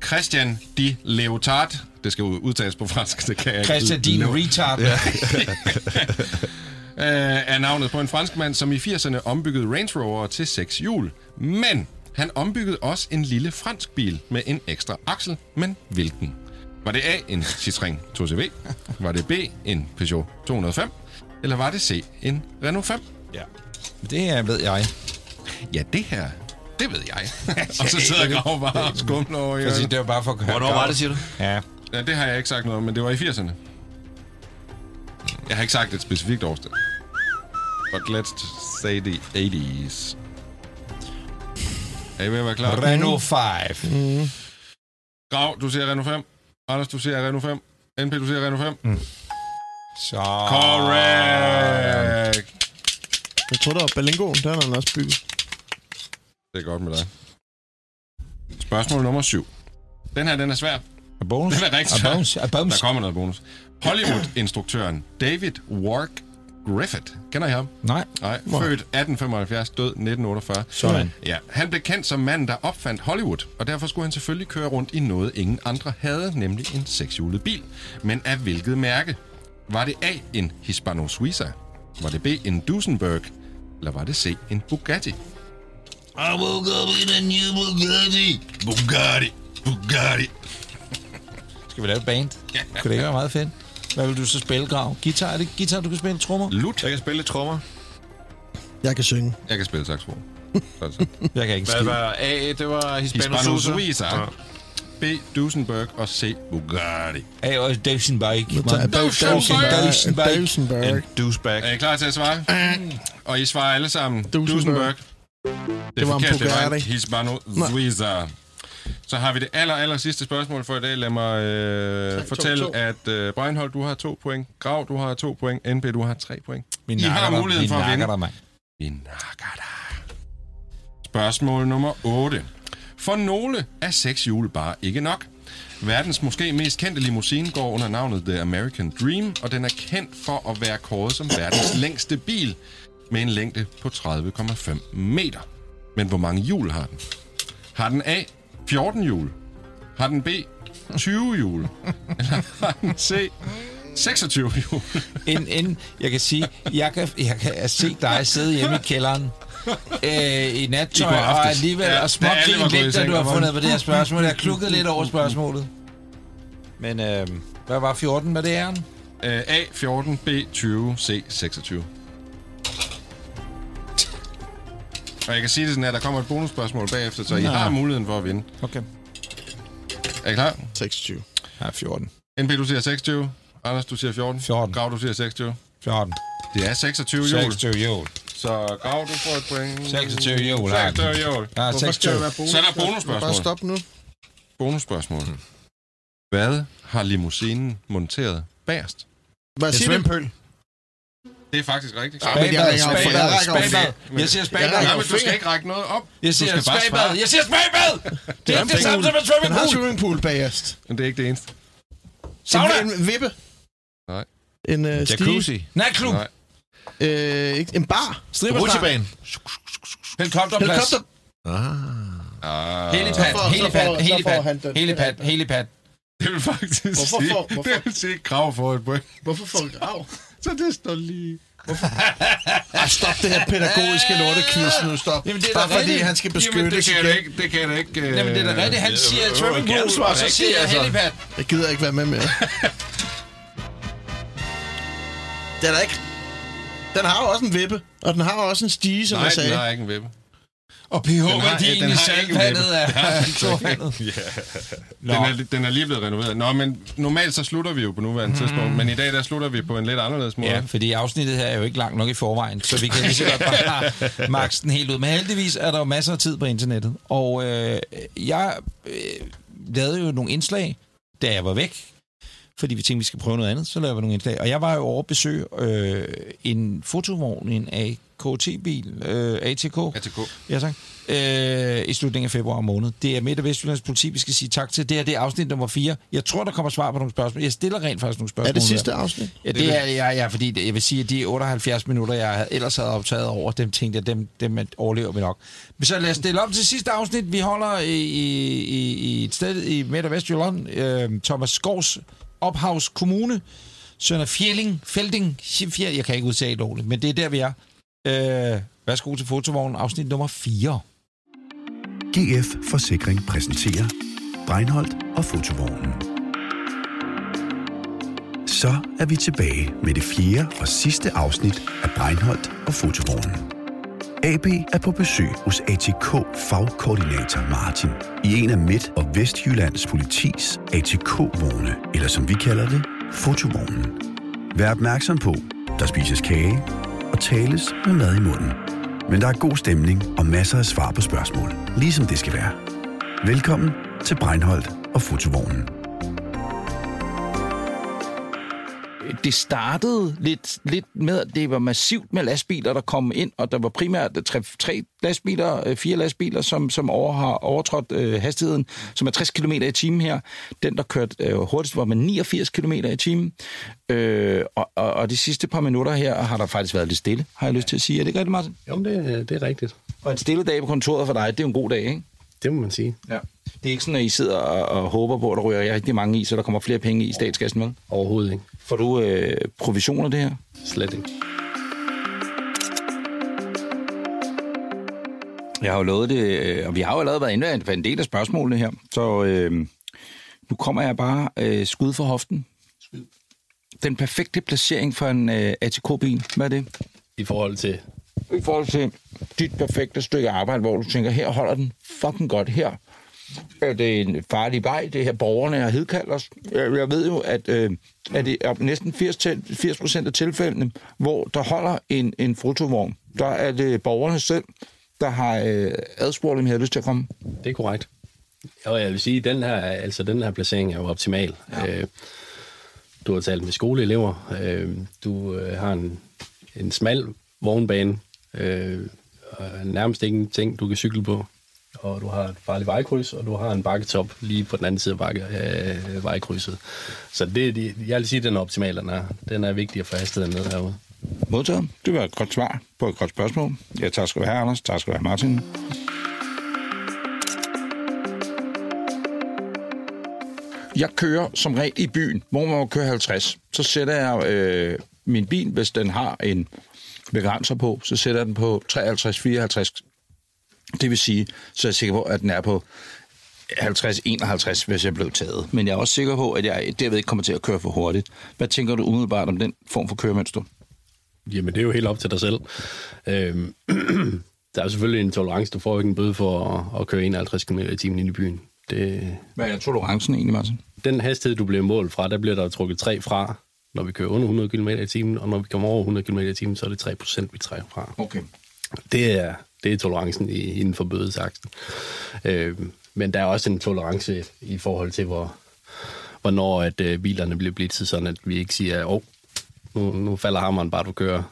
Christian de Leotard, det skal ud- udtales på fransk, det kan jeg.
Christian, din retard. Ja. *laughs*
øh, er navnet på en franskmand, som i 80'erne ombyggede Range Rover til seks hjul. Men han ombyggede også en lille fransk bil med en ekstra aksel. Men hvilken? Var det A, en Citroën 2CV? Var det B, en Peugeot 205? Eller var det C, en Renault 5?
Ja. Det er, ved jeg.
Ja, det her, det ved jeg. *laughs* og så sidder jeg og bare og skumler over i
det var bare for at høre
Hvornår var det, siger du?
Ja.
Ja, det har jeg ikke sagt noget om, men det var i 80'erne. Jeg har ikke sagt et specifikt årstal. But let's say the 80s. Er I ved at være klar?
Renault 5.
Grav, du siger Renault 5. Anders, du siger Renault 5. NP, du siger Renault 5.
Så...
Correct!
Jeg tror, der var Berlingoen. Der har han også bygget.
Det er godt med dig. Spørgsmål nummer 7. Den her, den er svær.
Er bonus?
Den er rigtig svær.
bonus? Er
Der
bonus?
kommer noget bonus. Hollywood-instruktøren David Wark Griffith. Kender I ham?
Nej.
Nej. Født 1875, død 1948.
Sådan.
Ja, han blev kendt som manden, der opfandt Hollywood, og derfor skulle han selvfølgelig køre rundt i noget, ingen andre havde, nemlig en sekshjulet bil. Men af hvilket mærke? Var det A, en Hispano Suiza? Var det B, en Duesenberg? Eller var det C, en Bugatti?
I woke up in a new Bugatti. Bugatti. Bugatti.
Skal vi lave et band? Kunne det ikke være meget fedt? Hvad vil du så spille, Grav? Guitar? Er det guitar, du kan spille? Trommer?
Lut.
Jeg kan spille trommer.
Jeg kan synge.
Jeg kan spille saxofon.
Jeg kan ikke
Hvad var A? Det var Hispano,
Hispano
Suiza.
B, Dusenberg og C, Bugatti.
A og
Dusenberg.
Dusenberg. Dusenberg.
Er I klar til at svare? Og I svarer alle sammen. Dusenberg. Det er
var en
forkert, det var en. Hispano Suiza. Så har vi det aller, aller sidste spørgsmål for i dag. Lad mig øh, fortælle,
to.
at øh, Breinholt, du har to point. Grav, du har to point. NP, du har tre point.
Min
I har
dig.
muligheden for at
nakker
vinde.
dig.
Vi nakker dig. Spørgsmål nummer 8. For nogle er seks hjul bare ikke nok. Verdens måske mest kendte limousine går under navnet The American Dream, og den er kendt for at være kåret som verdens længste bil med en længde på 30,5 meter. Men hvor mange hjul har den? Har den A 14 hjul? Har den B 20 hjul? Eller har den C 26 hjul?
En, en, jeg kan sige, jeg kan, jeg kan se dig sidde hjemme i kælderen øh, i nattøj,
I
og alligevel
Ja,
og smågrine lidt, da du har fundet på det her spørgsmål. Jeg har klukket lidt over spørgsmålet. Men øh, hvad var 14 med det æren?
Øh, A 14, Og jeg kan sige det sådan her, der kommer et bonusspørgsmål bagefter, så I
Nå.
har muligheden for at vinde.
Okay.
Er I klar?
26.
Ja, 14.
NP, du siger 26. Anders, du siger 14.
14.
Grav, du siger 26.
14.
Det er 26 hjul.
26 hjul.
Så Grav, du får et point.
26 hjul, har den.
26 hjul.
Ja,
Hvorfor skal
26.
der være bonus?
Så er der bonusspørgsmål.
Bare stop nu.
Bonusspørgsmål. Hvad har limousinen monteret bagerst?
Hvad
En
siger du?
svømpøl.
Det er faktisk rigtigt.
Ja, men jeg
Spabad,
ringer op for- jeg
spabad,
rækker op
spabad.
for-
Jeg siger
Ja, men du skal ikke række noget op.
Jeg siger spabad.
svare.
Jeg siger spabad! Det er ikke det samme som en
Den har
swimmingpool.
swimmingpool bagerst.
Men det er ikke det eneste.
Sauna.
En, vippe.
Nej.
En uh.
Jacuzzi.
Natklub.
Nej.
Øh, ikke- en bar.
Rutsjebane.
Helikopterplads.
Helikopter.
Ah,
Helipad, helipad, helipad, helipad, helipad.
det vil faktisk
Hvorfor
sige,
får- hvorfor?
det vil sige krav for et point.
Hvorfor får du grav?
Så det står lige.
Ah, stop det her pædagogiske lortequiz nu, stop.
Jamen, det er
Bare fordi
rigtigt.
han skal
Jamen,
beskytte
det kan jeg da ikke. Det kan jeg da ikke. øh,
Jamen, det er da rigtigt. Han siger swimmingpool,
gerne svare
og så
rigtigt,
siger jeg
altså.
helipad.
Jeg gider ikke være med mere. det er da ikke... Den har jo også en vippe, og den har jo også en stige, som
Nej,
jeg sagde.
den har ikke en vippe.
Og pH-værdien
den
i saltvandet er storvandet. *laughs*
Den er, den er lige blevet renoveret. Nå, men normalt så slutter vi jo på nuværende mm. tidspunkt, men i dag der slutter vi på en lidt anderledes måde.
Ja, fordi afsnittet her er jo ikke langt nok i forvejen, så vi kan lige så godt bare *laughs* max den helt ud. Men heldigvis er der jo masser af tid på internettet, og øh, jeg øh, lavede jo nogle indslag, da jeg var væk, fordi vi tænkte, vi skal prøve noget andet, så lavede vi nogle indslag. Og jeg var jo over at besøge øh, en fotovogn, en AKT-bil, øh, ATK,
ATK.
Ja, tak. Øh, I slutningen af februar måned. Det er Midt- og Vestjyllands politi, vi skal sige tak til. Det her det er afsnit nummer 4. Jeg tror, der kommer svar på nogle spørgsmål. Jeg stiller rent faktisk nogle spørgsmål.
Er det sidste afsnit?
Ja, det er ja, ja, fordi det, jeg vil sige, at de 78 minutter, jeg ellers havde optaget over, dem tænkte jeg, dem, dem overlever vi nok. Men så lad os stille om til sidste afsnit. Vi holder i, i, i, i et sted i Midt- og Vestjylland. Øh, Thomas Skovs ophavs kommune. Sønder Fjelling, Felding, Fjell, jeg kan ikke udtale det ordentligt, men det er der, vi er. Øh, værsgo til fotovognen, afsnit nummer 4.
GF Forsikring præsenterer Breinholt og Fotovognen. Så er vi tilbage med det fjerde og sidste afsnit af Breinholt og Fotovognen. AB er på besøg hos ATK fagkoordinator Martin i en af Midt- og Vestjyllands politis ATK-vogne, eller som vi kalder det, fotovognen. Vær opmærksom på, der spises kage og tales med mad i munden. Men der er god stemning og masser af svar på spørgsmål, ligesom det skal være. Velkommen til Breinholt og Fotovognen.
Det startede lidt, lidt med, at det var massivt med lastbiler, der kom ind, og der var primært tre, tre lastbiler, øh, fire lastbiler, som, som over, har overtrådt øh, hastigheden, som er 60 km i timen her. Den, der kørte øh, hurtigst, var med 89 km i timen. Øh, og, og, og de sidste par minutter her har der faktisk været lidt stille, har jeg lyst til at sige. Er det ikke rigtigt, Martin?
Jo, det, det er rigtigt.
Og en stille dag på kontoret for dig, det er jo en god dag, ikke?
Det må man sige.
Ja. Det er ikke sådan, at I sidder og, og håber på, at der ryger rigtig mange i, så der kommer flere penge i statskassen med?
Overhovedet ikke.
Får du øh, provision af det her?
Slet ikke.
Jeg har jo lovet det, øh, og vi har jo allerede været inde på en del af spørgsmålene her, så øh, nu kommer jeg bare øh, skud for hoften. Den perfekte placering for en øh, ATK-bil, hvad er det?
I forhold til...
I forhold til dit perfekte stykke arbejde, hvor du tænker, her holder den fucking godt her. Er det en farlig vej, det her borgerne har hedkaldt os? Jeg, jeg ved jo, at, øh, at det er næsten 80, til, 80 procent af tilfældene, hvor der holder en, en fotovogn. Der er det borgerne selv, der har øh, adspurgt, om jeg har lyst til at komme.
Det er korrekt. Og jeg vil sige, den her, altså den her placering er jo optimal. Ja. Øh, du har talt med skoleelever. Øh, du øh, har en, en smal vognbane. Øh, og nærmest ingenting, du kan cykle på. Og du har et farligt vejkryds, og du har en bakketop lige på den anden side af bakke, øh, vejkrydset. Så det, de, jeg vil sige, at den er optimal, den er. Den er vigtig at få hastigheden ned herude.
Modtaget. Det var et godt svar på et godt spørgsmål. Ja, tak skal du have, Anders. Tak skal du have, Martin. Jeg kører som regel i byen, hvor man må køre 50. Så sætter jeg øh, min bil, hvis den har en begrænser på, så sætter jeg den på 53-54. Det vil sige, så er jeg sikker på, at den er på 50-51, hvis jeg blev taget. Men jeg er også sikker på, at jeg derved ikke kommer til at køre for hurtigt. Hvad tænker du umiddelbart om den form for køremønster?
Jamen, det er jo helt op til dig selv. Øhm, *clears throat* der er selvfølgelig en tolerance. Du får ikke en bøde for at, at køre 51 km i timen ind i byen. Det,
Hvad er tolerancen egentlig, Martin?
den hastighed, du bliver målt fra, der bliver der trukket 3 fra, når vi kører under 100 km i timen, og når vi kommer over 100 km i timen, så er det 3 procent, vi trækker fra.
Okay.
Det er, det er tolerancen i, inden for bødesaksen. Øh, men der er også en tolerance i forhold til, hvor, hvornår at, øh, bilerne bliver blitzet, sådan at vi ikke siger, åh, oh, nu, nu falder hammeren bare, du kører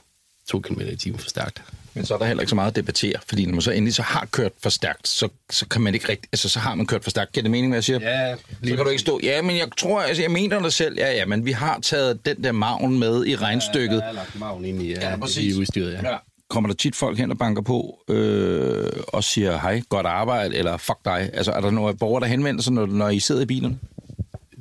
2 km i timen for stærkt.
Men så er der heller ikke så meget at debattere, fordi når man så endelig så har kørt for stærkt, så, så kan man ikke rigtig, altså så har man kørt for stærkt. Giver det mening, hvad jeg siger?
Ja,
så kan du ikke stå, ja, men jeg tror, altså jeg mener dig selv, ja, ja, men vi har taget den der maven med i regnstykket.
Jeg har lagt maven ind i,
Ja,
ja,
præcis.
i udstyret, ja.
Ja. Kommer der tit folk hen og banker på øh, og siger, hej, godt arbejde, eller fuck dig? Altså, er der nogle borgere, der henvender sig, når, når I sidder i bilen?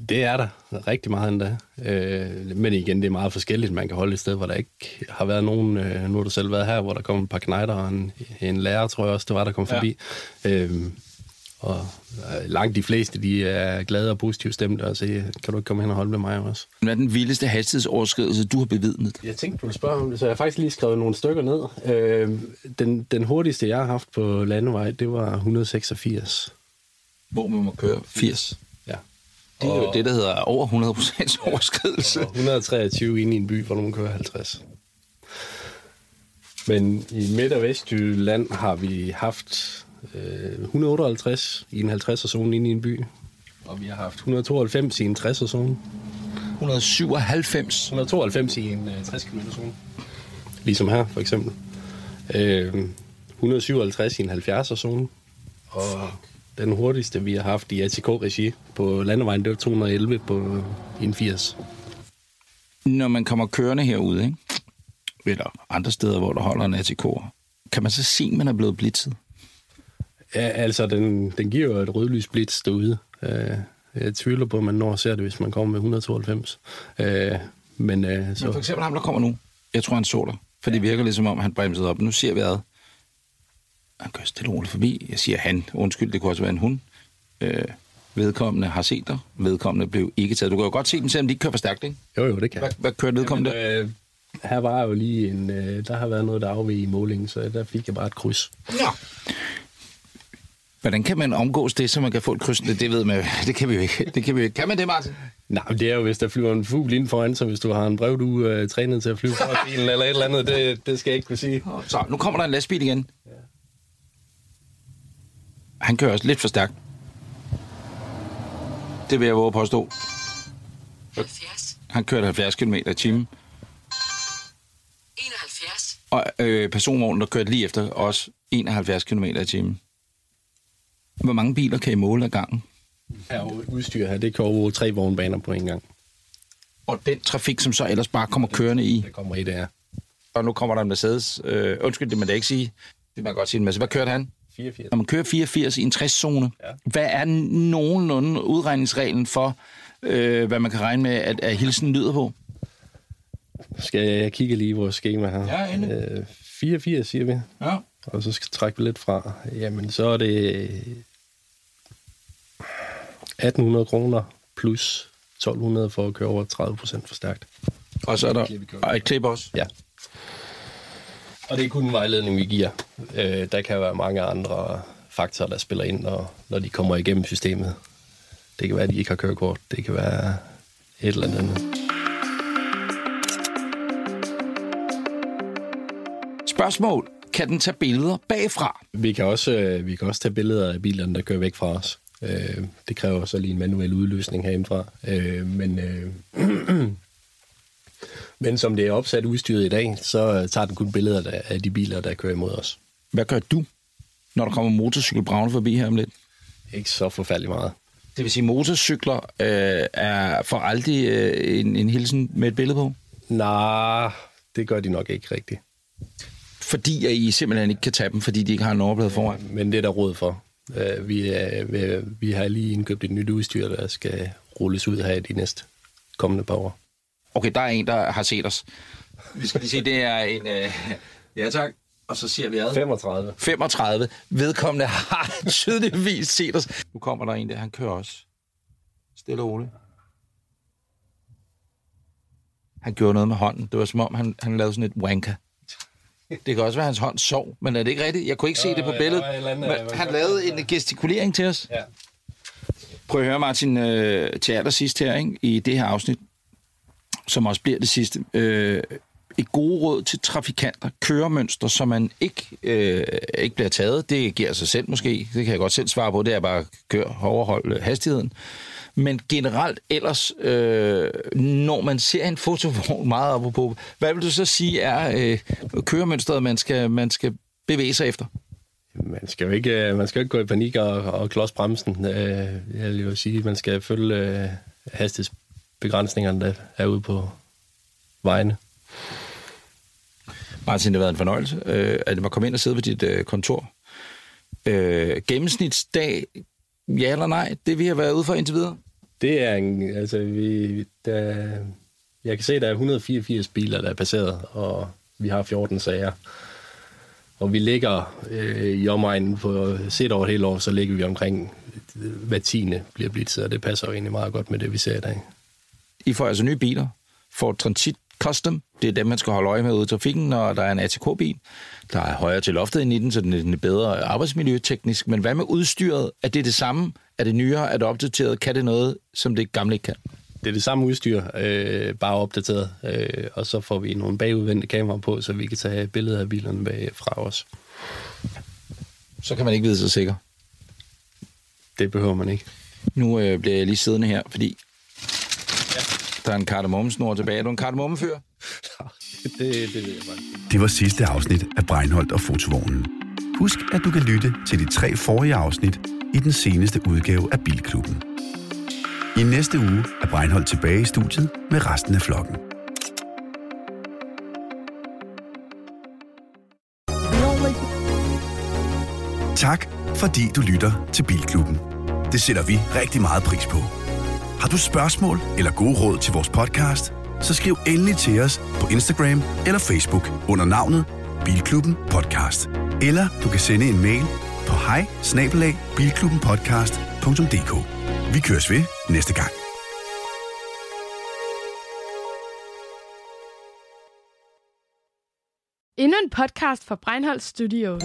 Det er der rigtig meget endda. Øh, men igen, det er meget forskelligt. Man kan holde et sted, hvor der ikke har været nogen... Øh, nu har du selv været her, hvor der kom et par knejder og en, en lærer, tror jeg også, det var, der kom forbi. Øh, og øh, langt de fleste, de er glade og positivt stemte og siger, kan du ikke komme hen og holde med mig også?
Hvad er den vildeste hastighedsoverskridelse, du har bevidnet?
Jeg tænkte, du ville spørge om det, så jeg har faktisk lige skrevet nogle stykker ned. Øh, den, den hurtigste, jeg har haft på landevej, det var 186.
Hvor man må køre 80.
Ja.
Det er jo det, der hedder over 100% overskridelse.
Og 123 inde i en by, hvor man kører 50. Men i Midt- og Vestjylland har vi haft øh, 158 i en 50'er-zone inde i en by. Og vi har haft 192 i en 60'er-zone.
197.
192 i en øh, 60 km-zone. Ligesom her, for eksempel. Øh, 157 i en 70'er-zone. Og den hurtigste, vi har haft i ATK-regi på landevejen, det var 211 på i en 80.
Når man kommer kørende herude, ikke? eller andre steder, hvor der holder en ATK, kan man så se, at man er blevet blitzet?
Ja, altså, den, den giver jo et rødlys blitz derude. Øh, jeg tvivler på, at man når ser det, hvis man kommer med 192. Øh, men øh,
Så... Men for eksempel ham, der kommer nu. Jeg tror, han så dig. For det virker lidt som om, han bremsede op. Nu ser vi ad. Han kører stille roligt forbi. Jeg siger han. Undskyld, det kunne også være en hund. Øh, Vedkommende har set dig. Vedkommende blev ikke taget. Du kan jo godt se dem, selvom de ikke kører for stærkt, ikke?
Jo, jo, det kan
Hvad, hvad kørte vedkommende?
Jamen, øh, her var jo lige en... Øh, der har været noget, der afveg i målingen, så der fik jeg bare et kryds.
Ja. Hvordan kan man omgås det, så man kan få et kryds? Det, det ved man. Det kan vi jo ikke. Det kan, vi ikke. kan man det, Martin?
Nej, men det er jo, hvis der flyver en fugl ind foran, så hvis du har en brev, du er øh, trænet til at flyve foran bilen eller et eller andet, det, det skal jeg ikke kunne sige.
Så, nu kommer der en lastbil igen. Han kører også lidt for stærkt. Det vil jeg våge påstå.
70,
Han kørte 70 km i timen.
71,
Og øh, personvognen, der kørte lige efter, også 71 km i timen. Hvor mange biler kan I måle ad gangen?
Her udstyr her, det kan over tre vognbaner på en gang.
Og den trafik, som så ellers bare kommer kørende i.
Der kommer i det her.
Og nu kommer der en Mercedes. Øh, undskyld, det må jeg ikke sige. Det må jeg godt sige en Mercedes. Hvad kørte han?
84.
Når man kører 84 i en 60-zone,
Ja.
hvad er nogenlunde udregningsreglen for, øh, hvad man kan regne med, at, at hilsen lyder på?
Skal jeg kigge lige i vores schema her?
Ja, endelig.
Øh, 84, siger vi.
Ja.
Og så skal trække vi lidt fra. Jamen, så er det 1800 kroner plus 1200 for at køre over 30 procent for stærkt.
Og så er der og et klip også.
Ja. Og det er kun en vejledning, vi giver. Øh, der kan være mange andre faktorer, der spiller ind, når, når de kommer igennem systemet. Det kan være, at de ikke har kørekort. Det kan være et eller andet.
Spørgsmål. Kan den tage billeder bagfra?
Vi kan også, øh, vi kan også tage billeder af bilerne, der kører væk fra os. Øh, det kræver så lige en manuel udløsning herindefra. Øh, men, *clears throat* men som det er opsat udstyret i dag, så tager den kun billeder af- de biler, der kører imod os.
Hvad gør du, når der kommer motorcykelbravne forbi her om lidt?
Ikke så forfærdeligt meget.
Det vil sige, motorcykler øh, er for aldrig øh, en, en hilsen med et billede på?
Nej, det gør de nok ikke rigtigt.
Fordi at I simpelthen ikke kan tage dem, fordi de ikke har en overblad foran?
Men det er der råd for. Øh, Vi, er, vi, vi har lige indkøbt et nyt udstyr, der skal rulles ud her i de næste kommende par år.
Okay, der er en, der har set os. Vi skal lige se, det er en... Øh, ja, tak. Og så siger vi ad.
35.
35. Vedkommende har *laughs* tydeligvis set os. Nu kommer der en der, han kører også. Stille og roligt. Han gjorde noget med hånden. Det var som om, han, han lavede sådan et wanka. Det kan også være, at hans hånd sov, men er det ikke rigtigt? Jeg kunne ikke se
Jo,
det på
ja,
billedet.
andet,
Men
man
han lavede en gestikulering til os.
Ja.
Prøv at høre, Martin, øh, til allersidst her, ikke, i det her afsnit, som også bliver det sidste. Øh, et gode råd til trafikanter, køremønster, så man ikke, øh, ikke bliver taget. Det giver sig selv måske. Det kan jeg godt selv svare på. Det er bare at køre, overholde hastigheden. Men generelt ellers, øh, når man ser en fotovogn meget op på, hvad vil du så sige er øh, køremønstret, man skal, man skal bevæge sig efter?
Man skal jo ikke, øh, man skal jo ikke gå i panik og, og klods bremsen. Øh, Jeg vil jo sige, at man skal følge øh, hastighedsbegrænsningerne, der er ude på vejene.
Martin, det har været en fornøjelse, øh, at jeg komme ind og sidde på dit øh, kontor. Øh, gennemsnitsdag, ja eller nej, det vi har været ude for indtil videre?
Det er en, altså vi, der, jeg kan se, at der er 184 biler, der er passeret, og vi har 14 sager. Og vi ligger øh, i omegnen på set over et helt år, så ligger vi omkring hver tiende bliver blitzet, og det passer jo egentlig meget godt med det, vi ser i dag.
I får altså nye biler. får Transit Custom, det er dem, man skal holde øje med ude i trafikken, når der er en ATK-bil. Der er højere til loftet end i den, så den er bedre arbejdsmiljøteknisk. Men hvad med udstyret? Er det det samme? Er det nyere? Er det opdateret? Kan det noget, som det gamle ikke kan?
Det er det samme udstyr, øh, bare opdateret, øh, og så får vi nogle bagudvendte kameraer på, så vi kan tage billeder af bilerne bag fra os.
Så kan man ikke vide sig sikker.
Det behøver man ikke.
Nu øh, bliver jeg lige siddende her, fordi. Der er en kardemommesnor tilbage. Er du en kardemommefyr? *laughs*
det, det ved jeg bare.
Det var sidste afsnit af Breinholt og Fotovognen. Husk, at du kan lytte til de tre forrige afsnit i den seneste udgave af Bilklubben. I næste uge er Breinholt tilbage i studiet med resten af flokken. Tak, fordi du lytter til Bilklubben. Det sætter vi rigtig meget pris på. Har du spørgsmål eller gode råd til vores podcast, så skriv endelig til os på Instagram eller Facebook under navnet Bilklubben Podcast. Eller du kan sende en mail på hej Vi køres ved næste gang.
Endnu en podcast fra Breinholt Studios.